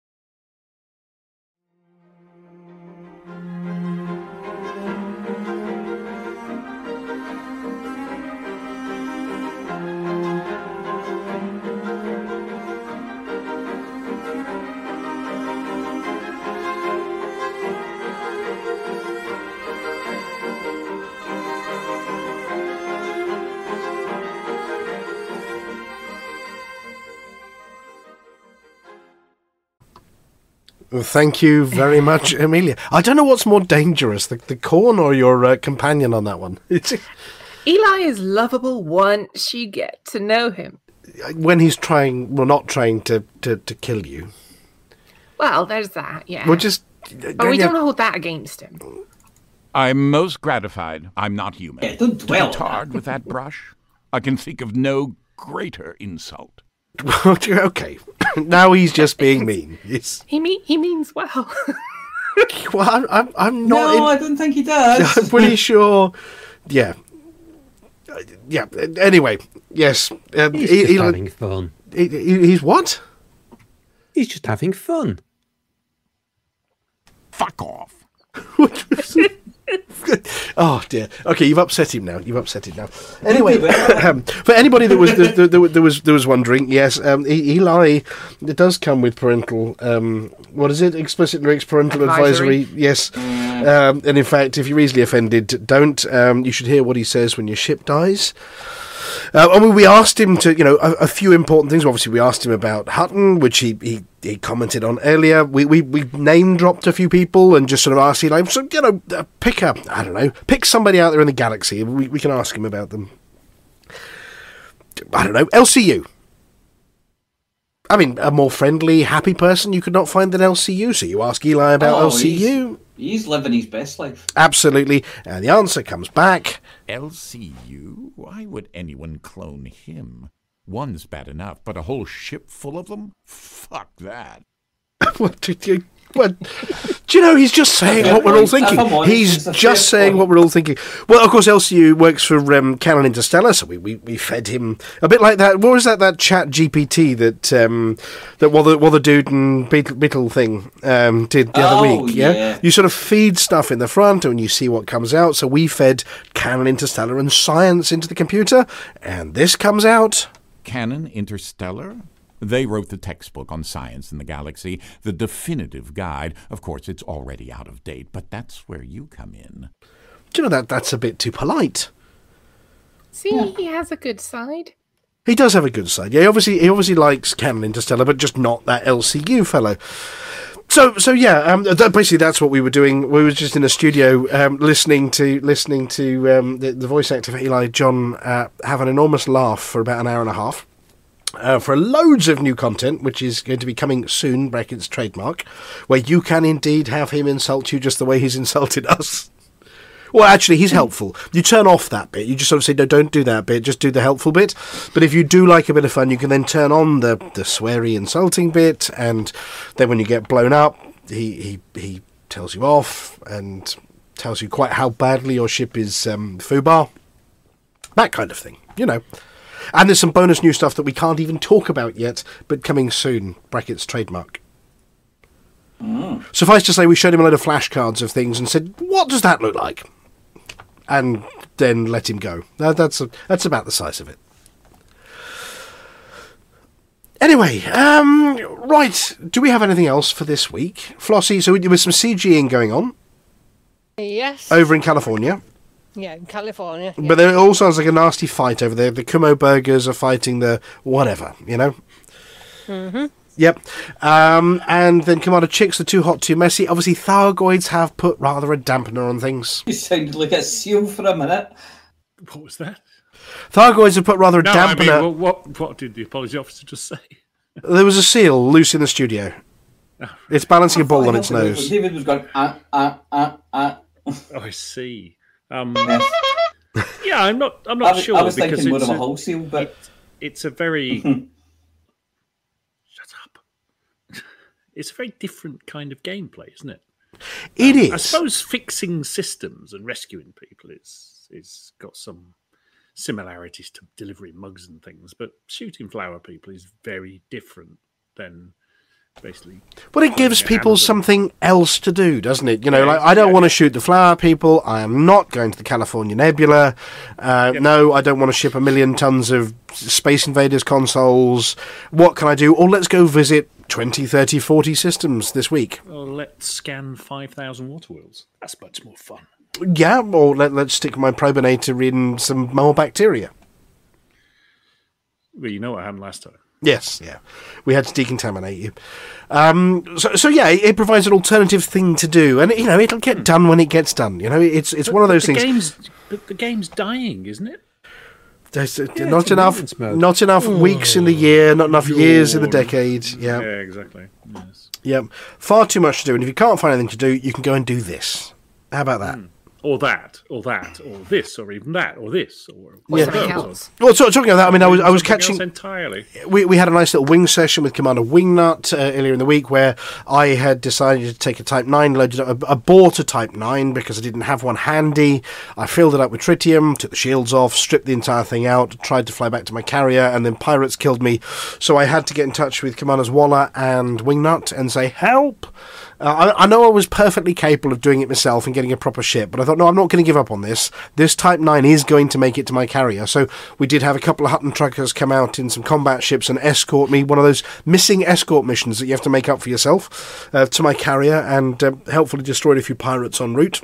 Thank you very much, Amelia. I don't know what's more dangerous, the, the corn or your uh, companion on that one.
Eli is lovable once you get to know him.
when he's trying, well, not trying to, to, to kill you.
Well, there's that, yeah.
We're just.
but we don't hold that against him.
I'm most gratified I'm not human.
Yeah, don't
to
dwell
be
on
tarred with that brush, I can think of no greater insult.
okay, now he's just being mean. It's,
He mean he means well.
well, I'm, I'm, I'm not.
No,
in-
I don't think he does.
I'm pretty sure. Yeah. Uh, Yeah. Anyway, yes. Um,
He's
he-
just
he-
having fun.
he- he- he's what?
He's just having fun.
Fuck off.
oh dear. Okay, you've upset him now. You've upset him now. Anyway, um, for anybody that was that, that, that was that was wondering, yes, um, Eli it does come with parental. Um, what is it? Explicit lyrics, parental advisory.
Advisory.
Yes. Um, and in fact, if you're easily offended, don't. Um, you should hear what he says when your ship dies. Uh, I mean, we asked him to, you know, a, a few important things. Obviously, we asked him about Hutton, which he, he, he commented on earlier. We, we we name dropped a few people and just sort of asked Eli, so you know, uh, pick up, I don't know, pick somebody out there in the galaxy. We we can ask him about them. I don't know, LCU. I mean, a more friendly, happy person you could not find than LCU. So you ask Eli about
Oh,
LCU.
He's living his best life.
Absolutely. And the answer comes back.
LCU? Why would anyone clone him? One's bad enough, but a whole ship full of them? Fuck that.
what did you? What? Do you know he's just saying what we're all thinking?
If I'm honest,
He's just saying what we're all thinking. Well, of course, LCU works for um, Canonn Interstellar, so we, we, we fed him a bit like that. What was that? That Chat GPT that um, that well the well the dude and Beetle, Beetle thing um, did the other
Oh,
week. Yeah?
yeah.
you sort of feed stuff in the front and you see what comes out. So we fed Canonn Interstellar and science into the computer, and this comes out.
Canonn Interstellar? They wrote the textbook on science in the galaxy, the definitive guide. Of course, it's already out of date, but that's where you come in.
Do you know that that's a bit too polite?
See, he has a good side.
He does have a good side. Yeah, he obviously he obviously likes Canonn Interstellar, but just not that LCU fellow. So so yeah, um, that, basically that's what we were doing. We were just in a studio um, listening to listening to um, the, the voice actor for Eli John uh, have an enormous laugh for about an hour and a half. Uh, for loads of new content, which is going to be coming soon, brackets trademark, where you can indeed have him insult you just the way he's insulted us. Well, actually, he's helpful. You turn off that bit. You just sort of say, no, don't do that bit. Just do the helpful bit. But if you do like a bit of fun, you can then turn on the, the sweary, insulting bit. And then when you get blown up, he, he, he tells you off and tells you quite how badly your ship is um, foobar. That kind of thing, you know. And there's some bonus new stuff that we can't even talk about yet, but coming soon. Brackets trademark. Suffice to say, we showed him a load of flashcards of things and said, "What does that look like?" And then let him go. That, that's a, that's about the size of it. Anyway, um, right. Do we have anything else for this week, Flossie? So there was some CGing going on
Yes.
over in California,
Yeah, in California.
but it all sounds like a nasty fight over there. The Kumo burgers are fighting the whatever, you know.
Mm-hmm.
Yep. Um, and then Commander Chicks, are too hot, too messy. Obviously, Thargoids have put rather a dampener on things.
You sounded like a seal for a minute.
What was that?
Thargoids have put rather a
No, I mean,
dampener.
what, what, what did the apology officer just say?
There was a seal loose in the studio. It's balancing a ball on its nose.
David was going, ah, ah, ah, ah.
Oh, I see. Um, yeah, I'm not. I'm
I
not
was-
sure
I was
because
thinking more
it's
of a whole seal, but-
it- it's a very. Shut up. It's a very different kind of gameplay, isn't it?
It
Um, I suppose fixing systems and rescuing people is is got some similarities to delivering mugs and things, but shooting flower people is very different than basically.
But it gives people something else to do, doesn't it? You know,
Yeah,
like I don't want to shoot the flower people. I am not going to the California Nebula. Uh, No, I don't want to ship a million tons of Space Invaders consoles. What can I do? Or let's go visit 20, 30, 40 systems this week.
Well, let's scan five thousand water wheels. That's much more fun.
Yeah, or let, let's stick my probinator in some more bacteria.
Well, you know what happened last time.
Yes, yeah. We had to decontaminate you. Um, so, so yeah, it, it provides an alternative thing to do, and you know it'll get done when it gets done. You know, it's it's
But-
one of those
the
things.
Game's, but the game's dying, isn't it?
There's uh,
Yeah,
not enough, not enough weeks in the year, not enough years in the decade. Yeah,
Yeah, exactly. Yes.
yeah. Far too much to do, and if you can't find anything to do, you can go and do this. How about that?
Or that, or that, or this, or even that, or this, or
Yeah.
something
else. Well, so, talking about that, I mean, I was I was catching.
entirely.
we, we had a nice little wing session with Commander Wingnut uh, earlier in the week where I had decided to take a Type 9, loaded up, I bought a Type 9 because I didn't have one handy. I filled it up with tritium, took the shields off, stripped the entire thing out, tried to fly back to my carrier, and then pirates killed me. So I had to get in touch with Commanders Waller and Wingnut and say, help! Uh, I, I know I was perfectly capable of doing it myself and getting a proper ship, but I thought, no, I'm not going to give up on this. This Type 9 is going to make it to my carrier. So we did have a couple of Hutton truckers come out in some combat ships and escort me, one of those missing escort missions that you have to make up for yourself, uh, to my carrier and uh, helpfully destroyed a few pirates en route.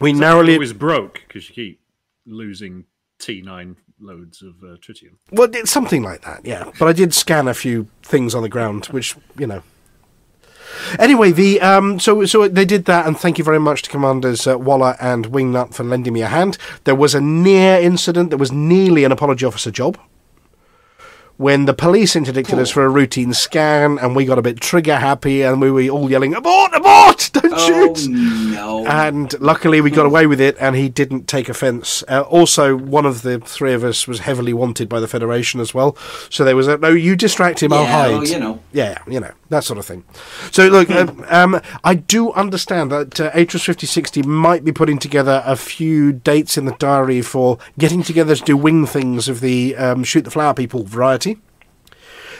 We narrowly.
It was broke because you keep losing T9 loads of uh, tritium.
Well, it's something like that, yeah. But I did scan a few things on the ground, which you know. Anyway, the um, so so they did that, and thank you very much to Commanders uh, Waller and Wingnut for lending me a hand. There was a near incident. There was nearly an apology officer job. when the police interdicted us for a routine scan and we got a bit trigger happy and we were all yelling, Abort, abort, don't
Oh
shoot!
no!
And luckily we got away with it and he didn't take offence. Uh, also, one of the three of us was heavily wanted by the Federation as well. So there was a, no, you distract him, I'll hide.
well, you know.
Yeah, you know, that sort of thing. So, look, um, um, I do understand that uh, Atros 5060 might be putting together a few dates in the diary for getting together to do wing things of the um, Shoot the Flower People variety.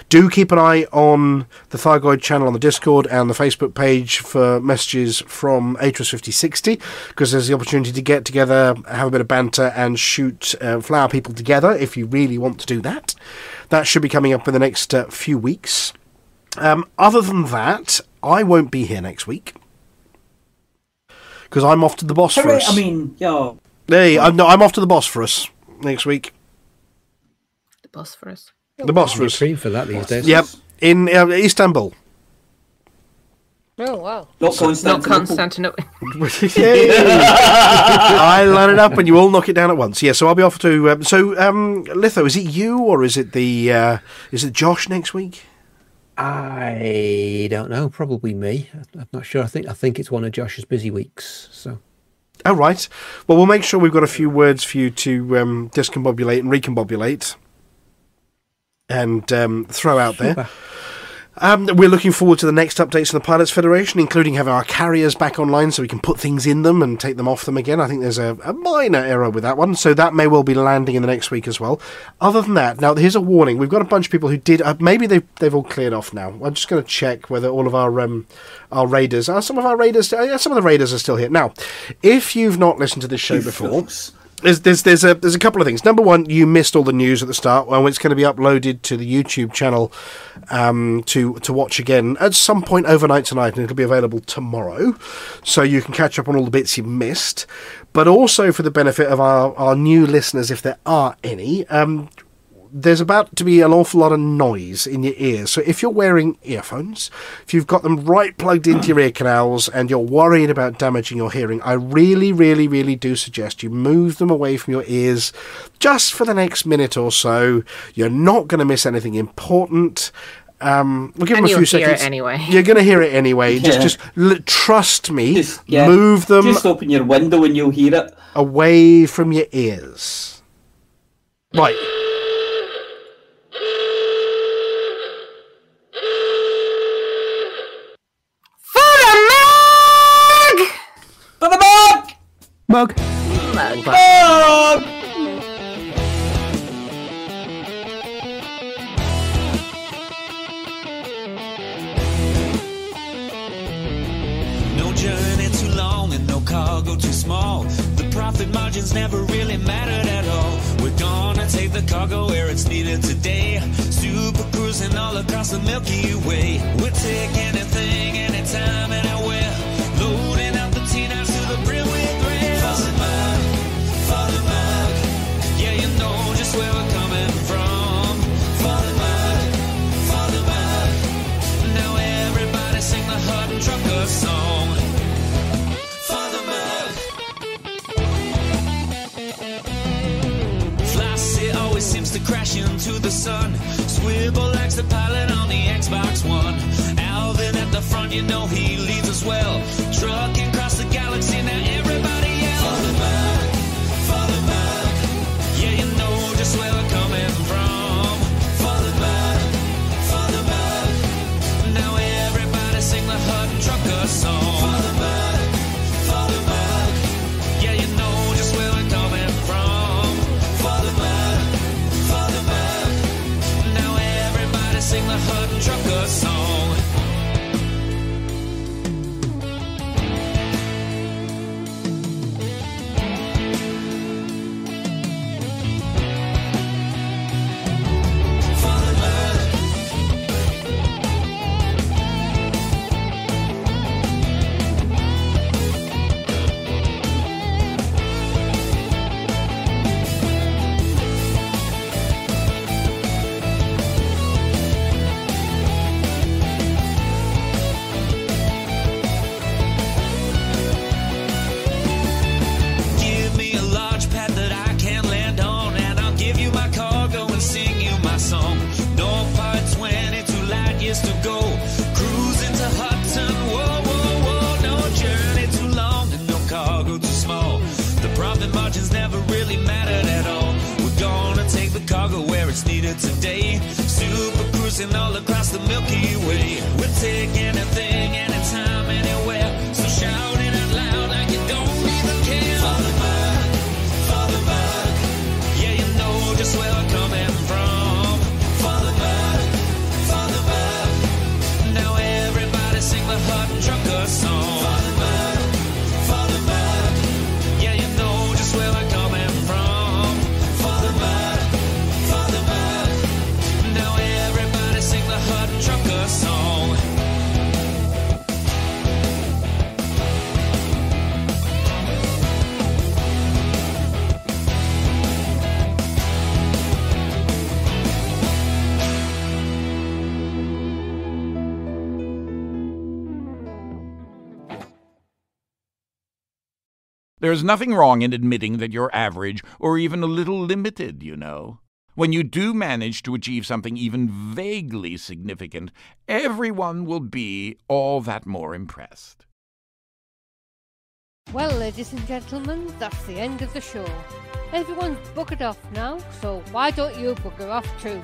Do keep an eye on the Thargoid channel on the Discord and the Facebook page for messages from Atros 5060 because there's the opportunity to get together, have a bit of banter, and shoot uh, flower people together if you really want to do that. That should be coming up in the next uh, few weeks. Um, other than that, I won't be here next week because I'm off to the
Hooray,
Bosphorus.
I mean, yeah.
hey, I'm, no, I'm off to the Bosphorus next week.
The Bosphorus.
The Bosphorus.
Cream for that these days.
Yep, in uh, Istanbul.
Oh, wow.
Not
Not
Constantinople.
Constantinople.
I line it up and you all knock it down at once. Yeah, so I'll be off to. Um, so, um, Litho, is it you or is it the? Uh, is it Josh next week?
I don't know. Probably me. I'm not sure. I think I think it's one of Josh's busy weeks. So
All right. Well, we'll make sure we've got a few words for you to um, discombobulate and recombobulate and um, throw out there. Um, we're looking forward to the next updates from the Pilots Federation, including having our carriers back online so we can put things in them and take them off them again. I think there's a, a minor error with that one, so that may well be landing in the next week as well. Other than that, now here's a warning: we've got a bunch of people who did. Uh, maybe they've they've all cleared off now. I'm just going to check whether all of our um, our raiders are some of our raiders. Uh, yeah, some of the raiders are still here now. If you've not listened to this show before. There's, there's there's a there's a couple of things. Number one, you missed all the news at the start. Well, it's going to be uploaded to the YouTube channel um, to to watch again at some point overnight tonight, and it'll be available tomorrow, so you can catch up on all the bits you missed. But also for the benefit of our our new listeners, if there are any. Um, there's about to be an awful lot of noise in your ears. So if you're wearing earphones, if you've got them right plugged into your ear canals and you're worried about damaging your hearing, I really, really, really do suggest you move them away from your ears just for the next minute or so. You're not going to miss anything important. Um, we'll give
And
them a
you'll
few
hear it
seconds.
anyway.
You're going to hear it anyway. Just,
Yeah.
just l- trust me.
Yeah,
Move them
Just open your window and you'll hear it.
away from your ears. Right.
For the mug!
Mug.
Mug!
No journey too long and no cargo too small. The profit margins never really mattered at all. We're gonna take the cargo where it's needed today. Super cruising all across the Milky Way. We'll take anything, anytime, anywhere. Crash into the sun. Swivel likes the pilot on the Xbox One. Alvin at the front, you know he leads us well. Trucking across
There's nothing wrong in admitting that you're average or even a little limited, you know. When you do manage to achieve something even vaguely significant, everyone will be all that more impressed.
Well, ladies and gentlemen, that's the end of the show. Everyone's buggered off now, so why don't you bugger off too?